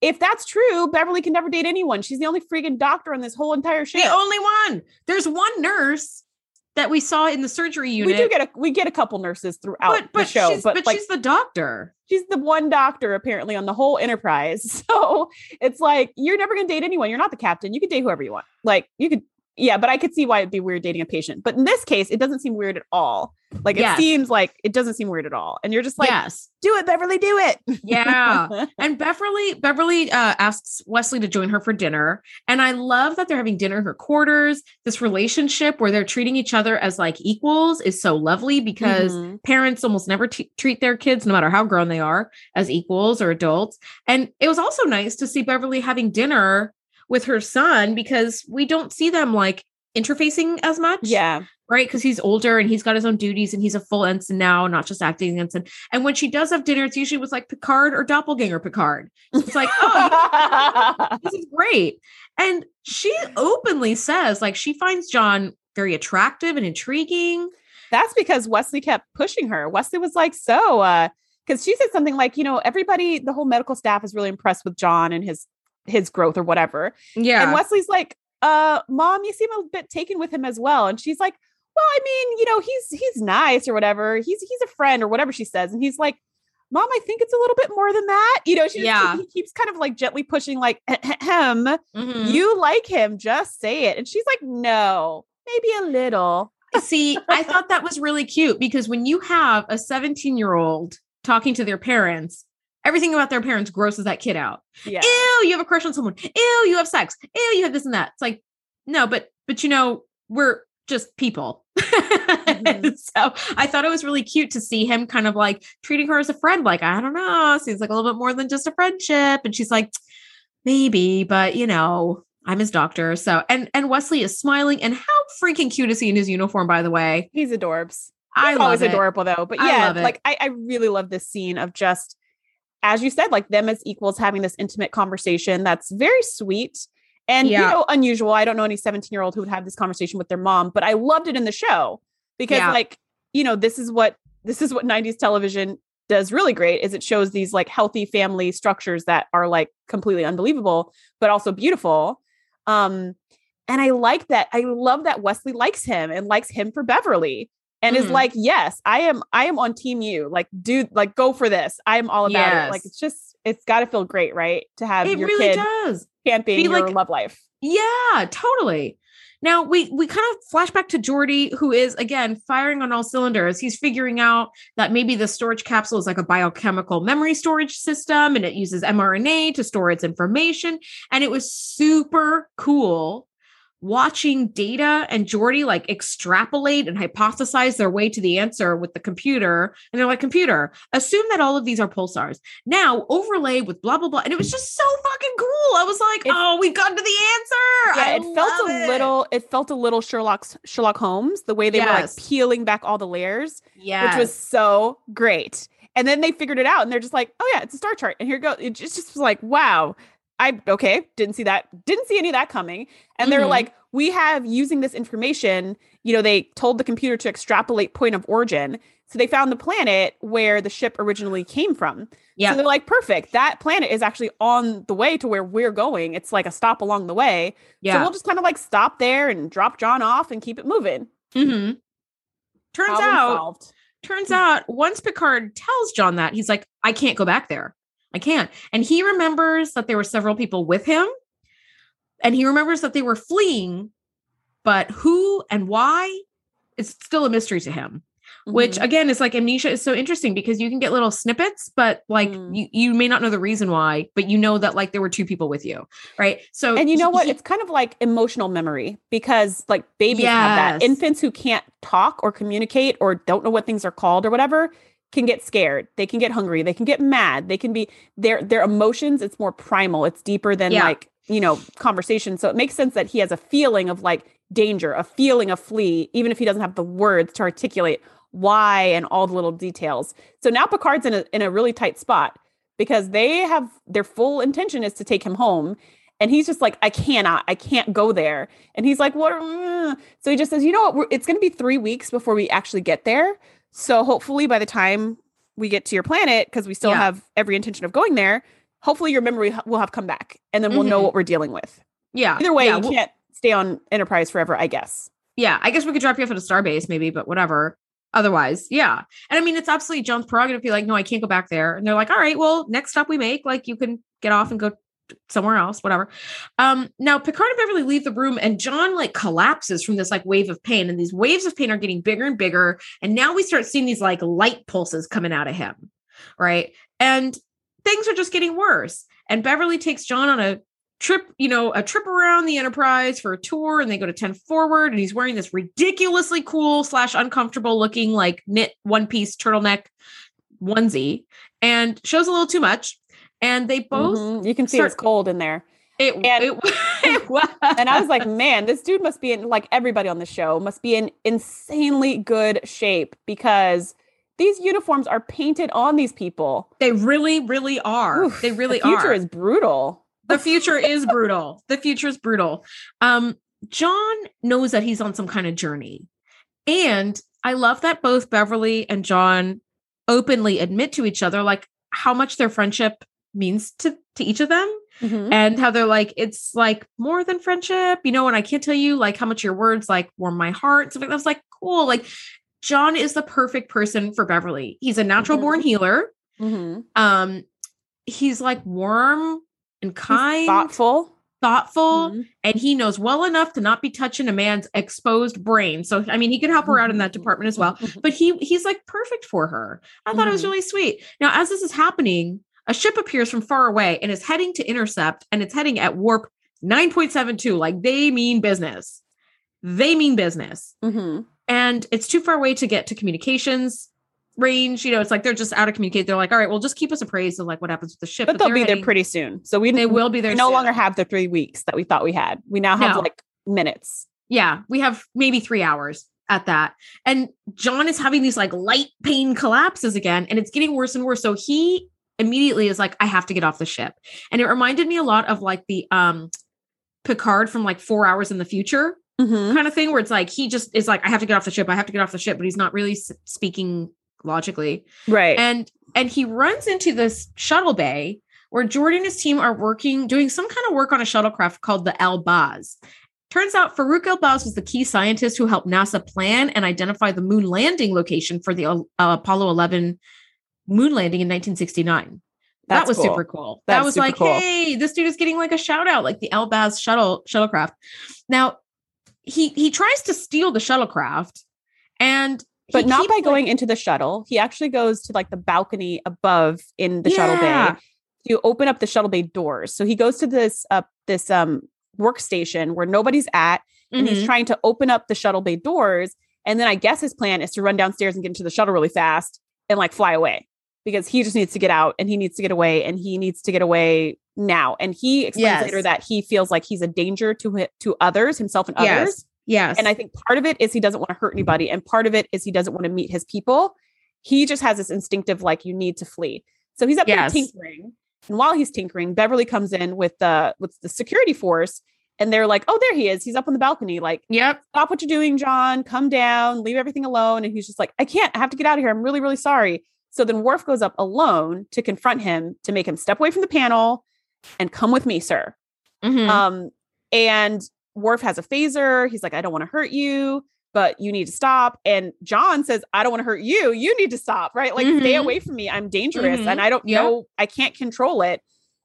if that's true, Beverly can never date anyone. She's the only freaking doctor on this whole entire ship. The only one. There's one nurse that we saw in the surgery unit. we do get a we get a couple nurses throughout but, but the show, she's, but, but like she's the doctor. she's the one doctor apparently on the whole enterprise. So it's like you're never gonna date anyone. You're not the captain. You can date whoever you want. Like you could, yeah, but I could see why it'd be weird dating a patient. But in this case, it doesn't seem weird at all. Like Yes. it seems like it doesn't seem weird at all. And you're just like, yes. do it, Beverly, do it. Yeah. And Beverly Beverly uh, asks Wesley to join her for dinner, and I love that they're having dinner in her quarters. This relationship where they're treating each other as like equals is so lovely because Mhm. parents almost never t- treat their kids, no matter how grown they are, as equals or adults. And it was also nice to see Beverly having dinner with her son because we don't see them like interfacing as much yeah. right? Because he's older and he's got his own duties and he's a full ensign now, not just acting ensign. And when she does have dinner, it's usually with like Picard or doppelganger Picard. It's like, oh, this is great. And she openly says, like, she finds John very attractive and intriguing. That's because Wesley kept pushing her. Wesley was like, so, uh, because she said something like, you know, everybody, the whole medical staff is really impressed with John and his his growth or whatever. Yeah. And Wesley's like, uh, mom, you seem a bit taken with him as well. And she's like, Well, I mean, you know, he's he's nice or whatever. He's he's a friend or whatever she says. And he's like, Mom, I think it's a little bit more than that. You know, she Yeah. he keeps kind of like gently pushing, like, him, Mhm. you like him, just say it. And she's like, No, maybe a little. See, I thought that was really cute because when you have a 17 year old talking to their parents, everything about their parents grosses that kid out. Yeah. Ew, you have a crush on someone. Ew, you have sex. Ew, you have this and that. It's like, no, but but you know, we're just people. Mhm. so I thought it was really cute to see him kind of like treating her as a friend. Like, I don't know, seems like a little bit more than just a friendship. And she's like, maybe, but you know, I'm his doctor. So and and Wesley is smiling. And how freaking cute is he in his uniform, by the way? He's adorbs. I He's love always it. adorable though. But yeah, it. like I, I really love this scene of just as you said, like them as equals having this intimate conversation that's very sweet and Yeah. you know unusual. I don't know any 17 year old who would have this conversation with their mom, but I loved it in the show because Yeah. like you know this is what this is what 90s television does really great is it shows these like healthy family structures that are like completely unbelievable but also beautiful um and i like that i love that wesley likes him and likes him for beverly and is Mhm. like yes i am i am on team you like dude like go for this i am all about it like it's just it's got to feel great right to have It your really kid does. championing Be your like- love life Yeah, totally. Now we we kind of flash back to Geordi, who is again firing on all cylinders. He's figuring out that maybe the storage capsule is like a biochemical memory storage system, and it uses mRNA to store its information. And it was super cool watching Data and Geordi like extrapolate and hypothesize their way to the answer with the computer. And they're like, computer, assume that all of these are pulsars. Now overlay with blah blah blah. And it was just so fucking cool. I was like, It- oh, we've gotten to the answer. yeah I it felt a it. little it felt a little sherlock's sherlock holmes the way they were like peeling back all the layers yeah, which was so great. And then they figured it out and they're just like, oh yeah, it's a star chart. And here it goes. It just, just was like, wow. I okay, didn't see that, didn't see any of that coming. And they're Mhm. like, we have using this information, you know, they told the computer to extrapolate point of origin. So they found the planet where the ship originally came from. yeah, So they're like, perfect. That planet is actually on the way to where we're going. It's like a stop along the way. Yeah. So we'll just kind of like stop there and drop John off and keep it moving. Mhm. Turns Problem out, solved. turns out, once Picard tells John that, he's like, I can't go back there. I can't. And he remembers that there were several people with him, and he remembers that they were fleeing, but who and why is still a mystery to him. which Mhm. again is like amnesia is so interesting because you can get little snippets but like Mm. you, you may not know the reason why but you know that like there were two people with you right so And you know what? he- It's kind of like emotional memory because like babies have that. Infants who can't talk or communicate or don't know what things are called or whatever can get scared. They can get hungry. They can get mad. They can be their their emotions. It's more primal. It's deeper than Yeah. like you know conversation. So it makes sense that he has a feeling of like danger, a feeling of flee, even if he doesn't have the words to articulate why and all the little details. So now Picard's in a in a really tight spot because they have their full intention is to take him home. And he's just like, I cannot, I can't go there. And he's like, what? mm." So he just says, you know what? We're, it's going to be three weeks before we actually get there. So hopefully by the time we get to your planet, because we still Yeah. have every intention of going there, hopefully your memory will have come back and then we'll know Mhm. what we're dealing with. yeah Either way, yeah, you well- can't stay on Enterprise forever, I guess. yeah i guess we could drop you off at a starbase maybe but whatever otherwise yeah and i mean it's absolutely john's prerogative to be like no i can't go back there and they're like all right well next stop we make like you can get off and go somewhere else whatever um now picard and beverly leave the room and john like collapses from this like wave of pain and these waves of pain are getting bigger and bigger and now we start seeing these like light pulses coming out of him right and things are just getting worse and beverly takes john on a trip, you know, a trip around the Enterprise for a tour, and they go to 10 forward, and he's wearing this ridiculously cool slash uncomfortable looking like knit one piece turtleneck onesie, and shows a little too much. And they both Mhm. You can see start- it's cold in there. it, And- it, it was And I was like, man, this dude must be in, like everybody on the show, must be in insanely good shape because these uniforms are painted on these people. they really, really are. Oof, they really the future are. is brutal. the future is brutal. The future is brutal. Um, John knows that he's on some kind of journey. And I love that both Beverly and John openly admit to each other like how much their friendship means to to each of them Mhm. and how they're like it's like more than friendship you know and i can't tell you like how much your words like warm my heart stuff like that was like cool like john is the perfect person for beverly he's a natural born healer Mhm. um he's like warm and He's kind thoughtful. thoughtful, Mhm. and he knows well enough to not be touching a man's exposed brain. So I mean, he could help her out in that department as well. But he he's like perfect for her. I thought it was really sweet. Now, as this is happening, a ship appears from far away and is heading to intercept, and it's heading at warp 9.72. Like they mean business. They mean business. Mhm. And it's too far away to get to communications range. You know, it's like they're just out of communicate. They're like, all right, well, just keep us appraised of like what happens with the ship. But they'll they're be there pretty soon. So we They will be there. we no soon. longer have the three weeks that we thought we had. We now have No. like minutes. Yeah, we have maybe three hours at that. And John is having these like light pain collapses again, and it's getting worse and worse. So he immediately is like, I have to get off the ship. And it reminded me a lot of like the um Picard from like four hours in the future Mhm. kind of thing, where it's like he just is like, I have to get off the ship, I have to get off the ship, but he's not really s- speaking logically. Right. And and he runs into this shuttle bay where Jordan and his team are working, doing some kind of work on a shuttlecraft called the El-Baz. Turns out Farouk El-Baz was the key scientist who helped NASA plan and identify the moon landing location for the uh, Apollo 11 moon landing in 1969. that was cool. super cool. That that was like, cool. hey, this dude is getting like a shout out, like the El-Baz shuttle shuttlecraft. Now, he he tries to steal the shuttlecraft, and but not by like- going into the shuttle. He actually goes to like the balcony above in the shuttle bay to open up the shuttle bay doors. So he goes to this uh this um workstation where nobody's at and he's Mhm. trying to open up the shuttle bay doors. And then I guess his plan is to run downstairs and get into the shuttle really fast and like fly away because he just needs to get out and he needs to get away and he needs to get away now. And he explains Yes. later that he feels like he's a danger to to others, himself and Yes. others. yes, And I think part of it is he doesn't want to hurt anybody, and part of it is he doesn't want to meet his people. He just has this instinctive like you need to flee. So he's up Yes. there tinkering, and while he's tinkering, Beverly comes in with the with the security force, and they're like, "Oh, there he is. He's up on the balcony. Like, yep, stop what you're doing, John. Come down. Leave everything alone." And he's just like, "I can't. I have to get out of here. I'm really, really sorry." So then Worf goes up alone to confront him to make him step away from the panel and come with me, sir. Mhm. Um, and Worf has a phaser. He's like, I don't want to hurt you, but you need to stop. And John says, I don't want to hurt you. You need to stop, right? Like, stay Mhm. away from me. I'm dangerous Mhm. and I don't Yep. know, I can't control it.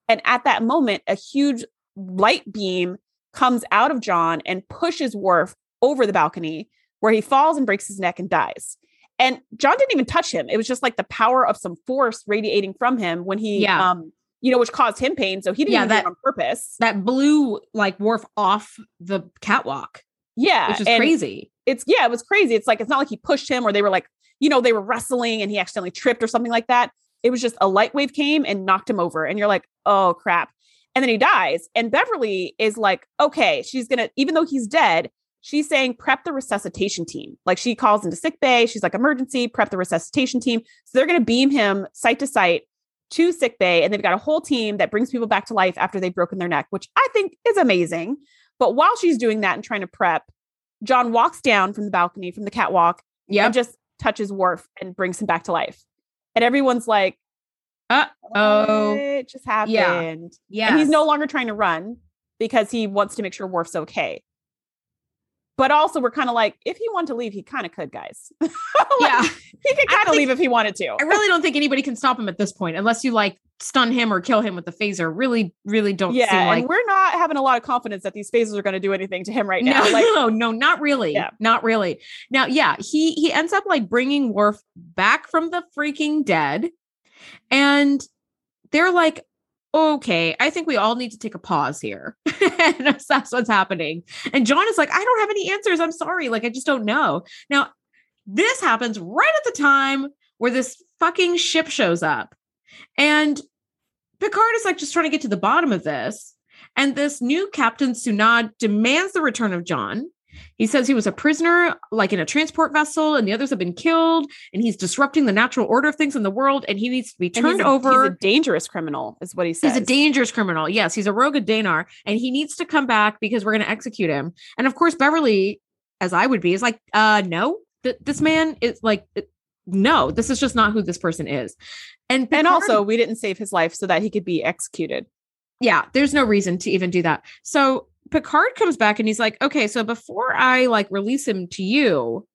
And at that moment, a huge light beam comes out of John and pushes Worf over the balcony where he falls and breaks his neck and dies. And John didn't even touch him. It was just like the power of some force radiating from him when he, Yeah. um, you know, which caused him pain. So he didn't Yeah, that- on purpose. that blew like Worf off the catwalk, Yeah. which is crazy. It's yeah, it was crazy. It's like it's not like he pushed him or they were like, you know, they were wrestling and he accidentally tripped or something like that. It was just a light wave came and knocked him over. And you're like, oh crap. And then he dies. And Beverly is like, okay, she's gonna, even though he's dead, she's saying prep the resuscitation team. Like she calls into sick bay. She's like, emergency, prep the resuscitation team. So they're gonna beam him site to site to sick bay. And they've got a whole team that brings people back to life after they've broken their neck, which I think is amazing. But while she's doing that and trying to prep, John walks down from the balcony from the catwalk Yep. and just touches Worf and brings him back to life. And everyone's like, Uh-oh. What just happened? Yeah. Yeah. And he's no longer trying to run because he wants to make sure Worf's okay. But also, we're kind of like, if he wanted to leave, he kind of could, guys. Like, Yeah. he could kind of leave if he wanted to. I really don't think anybody can stop him at this point unless you like stun him or kill him with the phaser. Really, really don't yeah, like and we're not having a lot of confidence that these phasers are going to do anything to him right now. no, Like, no, not really. Yeah. Not really. Now, yeah, he he ends up like bringing Worf back from the freaking dead, and they're like, "Okay, I think we all need to take a pause here." and that's what's happening. And John is like, "I don't have any answers. I'm sorry. Like, I just don't know." Now, this happens right at the time where this fucking ship shows up, and Picard is like just trying to get to the bottom of this. And this new Captain Sunad demands the return of John. He says he was a prisoner, like in a transport vessel, and the others have been killed, and he's disrupting the natural order of things in the world, and he needs to be and he's turned a- over. He's a dangerous criminal, is what he says. He's a dangerous criminal. Yes, he's a rogue Danar, and he needs to come back because we're going to execute him. And of course, Beverly, as I would be, is like, uh, no, th- this man is like, no, this is just not who this person is. And and also, we didn't save his life so that he could be executed. yeah, there's no reason to even do that. So Picard comes back and he's like, okay, so before I like release him to you,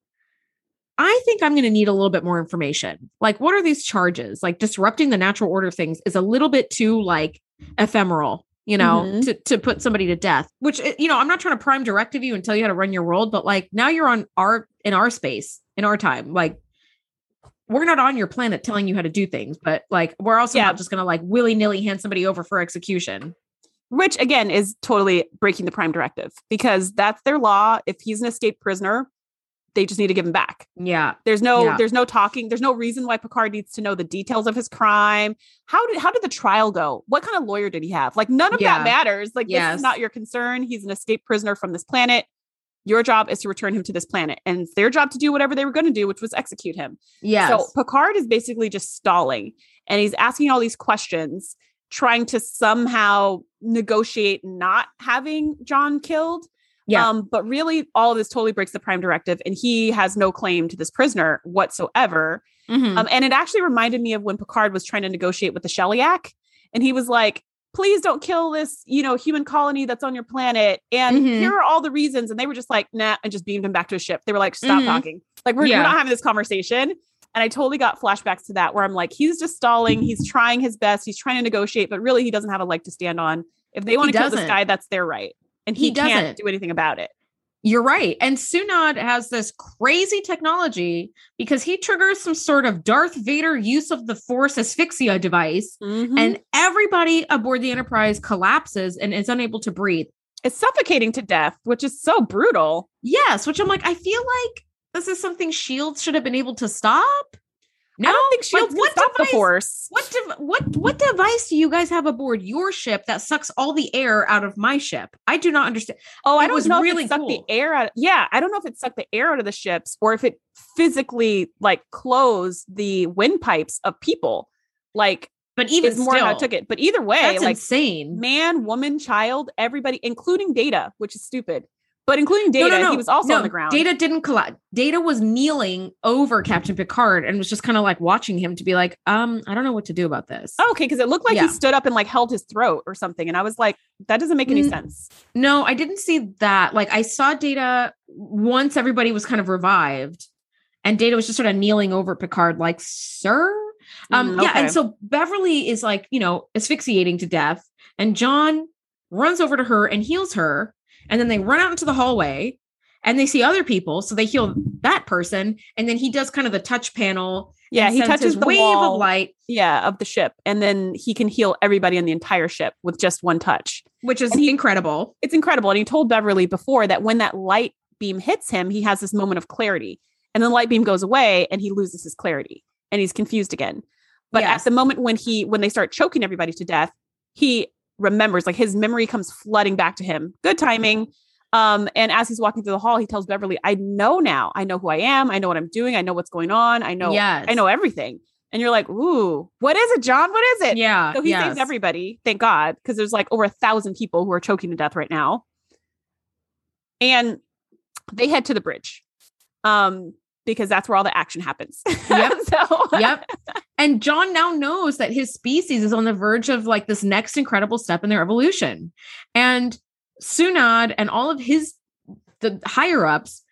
I think I'm going to need a little bit more information. Like, what are these charges? Like, disrupting the natural order of things is a little bit too like ephemeral you know, Mhm. to, to put somebody to death, which, eh, you know, I'm not trying to prime directive you and tell you how to run your world, but like now you're on our, in our space, in our time. Like, we're not on your planet telling you how to do things, but like, we're also Yeah. not just going to like willy nilly hand somebody over for execution. Which again is totally breaking the prime directive because that's their law. If he's an escaped prisoner, they just need to give him back. Yeah. There's no Yeah. there's no talking. There's no reason why Picard needs to know the details of his crime. How did how did the trial go? What kind of lawyer did he have? Like none of Yeah. that matters. Like this Yes. is not your concern. He's an escaped prisoner from this planet. Your job is to return him to this planet, and it's their job to do whatever they were going to do, which was execute him. yeah So Picard is basically just stalling and he's asking all these questions, trying to somehow negotiate not having John killed. Yeah. Um, but really, all of this totally breaks the Prime Directive, and he has no claim to this prisoner whatsoever. Mhm. Um, and it actually reminded me of when Picard was trying to negotiate with the Sheliak, and he was like, "Please don't kill this, you know, human colony that's on your planet." And Mhm. here are all the reasons, and they were just like, "Nah," and just beamed him back to his ship. They were like, "Stop Mhm. talking. Like we're, Yeah. we're not having this conversation." And I totally got flashbacks to that, where I'm like, he's just stalling. He's trying his best. He's trying to negotiate, but really, he doesn't have a leg to stand on. If they want to kill this guy, that's their right, and he, He can't doesn't. do anything about it. You're right. And Sunad has this crazy technology because he triggers some sort of Darth Vader use of the Force asphyxia device, Mhm. and everybody aboard the Enterprise collapses and is unable to breathe. it's suffocating to death, which is so brutal. Yes, which I'm like, I feel like this is something Shields should have been able to stop. No, I don't think Like, Shields what can stop the device- Force. What dev- what what device do you guys have aboard your ship that sucks all the air out of my ship? I do not understand. Oh, I It don't was know really if it sucked cool. the air out. Yeah, I don't know if it sucked the air out of the ships or if it physically like closed the windpipes of people. Like But even it's more how it took it. But either way, that's like insane. man, woman, child, everybody, including Data, which is stupid, but including Data, no he was also No, on the ground. Data didn't collapse. Data was kneeling over Captain Picard and was just kind of like watching him to be like, um, I don't know what to do about this. Oh, okay, because it looked like Yeah. he stood up and like held his throat or something, and I was like, that doesn't make any Mm, sense. No, I didn't see that. Like I saw Data once everybody was kind of revived, and Data was just sort of kneeling over Picard, like, sir. Um, Mm, yeah, and so Beverly is like, you know, asphyxiating to death, and John runs over to her and heals her, and then they run out into the hallway and they see other people, so they heal that person, and then he does kind of the touch panel. Yeah, he touches the wave wall. of light, yeah, of the ship, and then he can heal everybody in the entire ship with just one touch. which is he- incredible. it's incredible. And he told Beverly before that when that light beam hits him, he has this moment of clarity. And then the light beam goes away and he loses his clarity and he's confused again. But Yes. at the moment when he when they start choking everybody to death, he remembers like his memory comes flooding back to him. Good timing. Um, and as he's walking through the hall, he tells Beverly, I know now. I know who I am. I know what I'm doing. I know what's going on. I know yes, I know everything. And you're like, ooh, what is it, John? What is it? Yeah, So he yes. saves everybody, thank God, because there's like over a thousand people who are choking to death right now. And they head to the bridge. Um, because that's where all the action happens. Yep. so yep. And John now knows that his species is on the verge of like this next incredible step in their evolution. And Sunad and all of his the higher ups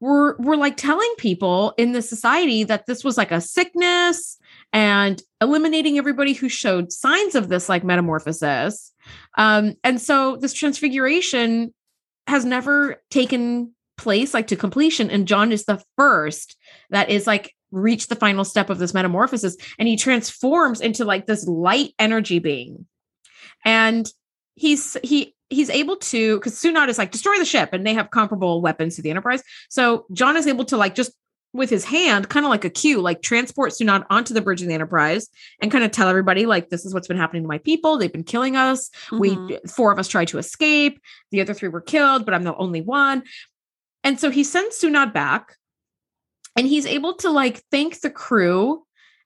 were were like telling people in the society that this was like a sickness and eliminating everybody who showed signs of this like metamorphosis. Um, and so this transfiguration has never taken place like to completion and john is the first that is like reach the final step of this metamorphosis and he transforms into like this light energy being. And he's he he's able to because Sunad is like destroy the ship and they have comparable weapons to the enterprise. So john is able to like just with his hand kind of like a cue like transport Sunad onto the bridge of the enterprise and kind of tell everybody like this is what's been happening to my people. They've been killing us. Mhm. we four of us tried to escape. The other three were killed but i'm the only one and so he sends sunad back and he's able to like thank the crew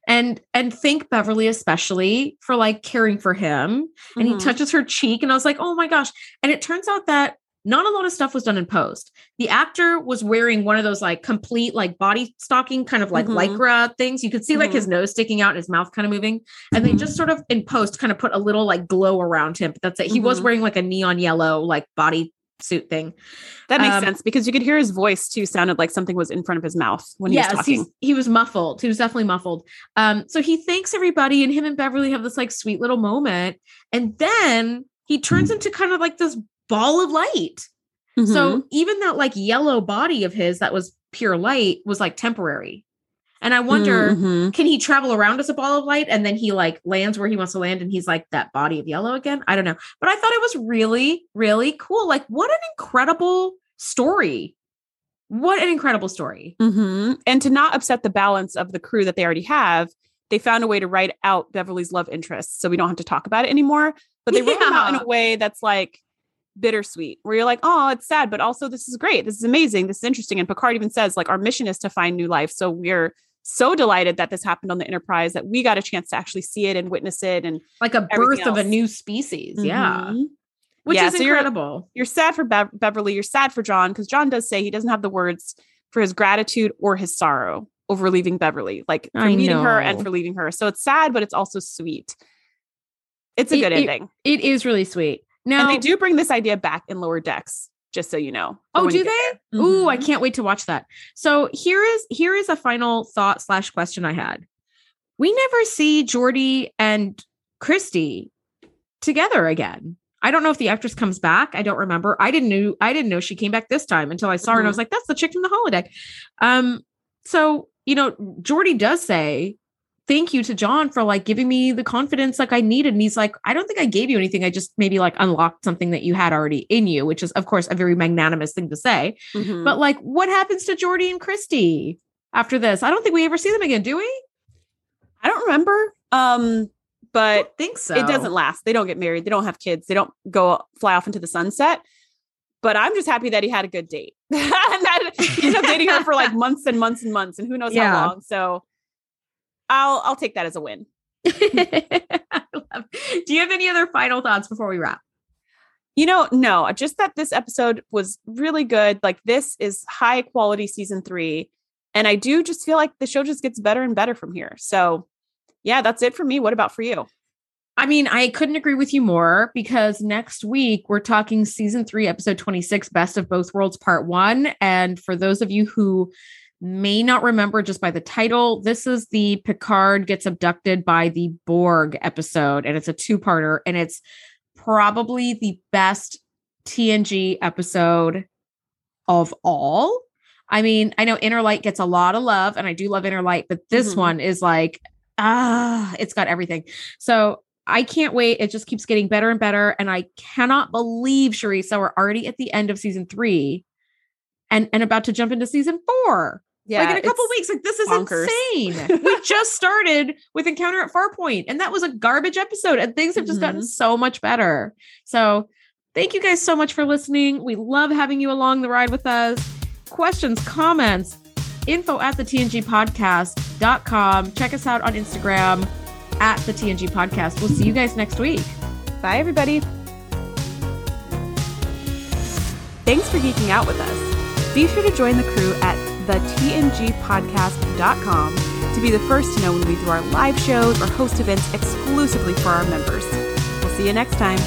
and and thank beverly especially for like caring for him and he Mhm. touches her cheek and i was like oh my gosh and it turns out that not a lot of stuff was done in post the actor was wearing one of those like complete like body stocking kind of like Mhm. lycra things you could see like his nose sticking out and his mouth kind of moving and they Mhm. just sort of in post kind of put a little like glow around him but that's it he was Mhm. wearing like a neon yellow like body suit thing that makes um, sense because you could hear his voice too sounded like something was in front of his mouth when he was talking. he was muffled. He was definitely muffled. Um, so he thanks everybody, and him and Beverly have this like sweet little moment. And then he turns into kind of like this ball of light. Mhm. So even that like yellow body of his that was pure light was like temporary. And I wonder, Mhm. can he travel around as a ball of light and then he like lands where he wants to land and he's like that body of yellow again? I don't know. But I thought it was really, really cool. Like, what an incredible story. What an incredible story. Mhm. And to not upset the balance of the crew that they already have, they found a way to write out Beverly's love interest so we don't have to talk about it anymore. But they wrote them out in a way that's like bittersweet, where you're like, oh, it's sad, but also this is great. This is amazing. This is interesting. And Picard even says, like, our mission is to find new life. So we're so delighted that this happened on the Enterprise that we got a chance to actually see it and witness it. And Like a birth of a new species. Yeah. Mhm. Which Yeah, is so you're- incredible. you're sad for Bev- Beverly, you're sad for John because John does say he doesn't have the words for his gratitude or his sorrow over leaving Beverly, like for I meeting her and for leaving her. So it's sad, but it's also sweet. It's a It- good it- ending. It is really sweet. Now, and they do bring this idea back in lower decks, just so you know. Oh, do they? there. Ooh, I Mhm. can't wait to watch that. So here is here is a final thought slash question I had. We never see Geordi and Christy together again. I don't know if the actress comes back. I don't remember. I didn't know I didn't know she came back this time until I saw her and I was like, that's the chick from the holodeck. Um, so you know, Geordi does say thank you to John for like giving me the confidence like I needed. And he's like, I don't think I gave you anything. I just maybe like unlocked something that you had already in you, which is of course a very magnanimous thing to say. Mhm. But like, what happens to Geordi and Christy after this? I don't think we ever see them again, do we? I don't remember. Um, but don't think so. it doesn't last. They don't get married. They don't have kids. They don't go fly off into the sunset. But I'm just happy that he had a good date. and that he ended up dating her for like months and months and months, and who knows Yeah. how long. So I'll I'll take that as a win. Do you have any other final thoughts before we wrap? You know, no, just that this episode was really good. Like this is high quality season three. And I do just feel like the show just gets better and better from here. So yeah, that's it for me. What about for you? I mean, I couldn't agree with you more because next week we're talking season three, episode 26, Best of Both Worlds, part one. And for those of you who may not remember just by the title, this is the Picard gets abducted by the Borg episode, and it's a two parter, and it's probably the best TNG episode of all. I mean, I know Inner Light gets a lot of love, and I do love Inner Light, but this Mhm. one is like, ah, it's got everything. So I can't wait. It just keeps getting better and better. And I cannot believe, Shereese, we're already at the end of season three and, and about to jump into season four. like in a couple weeks. Like this is bonkers. insane. we just started with Encounter at Farpoint, and that was a garbage episode, and things have just gotten Mhm. so much better. So thank you guys so much for listening. We love having you along the ride with us. Questions, comments, info at the TNG podcast.com. Check us out on Instagram at the TNG podcast. We'll see you guys next week. Bye, everybody. Thanks for geeking out with us. Be sure to join the crew at thetngpodcast.com to be the first to know when we do our live shows or host events exclusively for our members. We'll see you next time.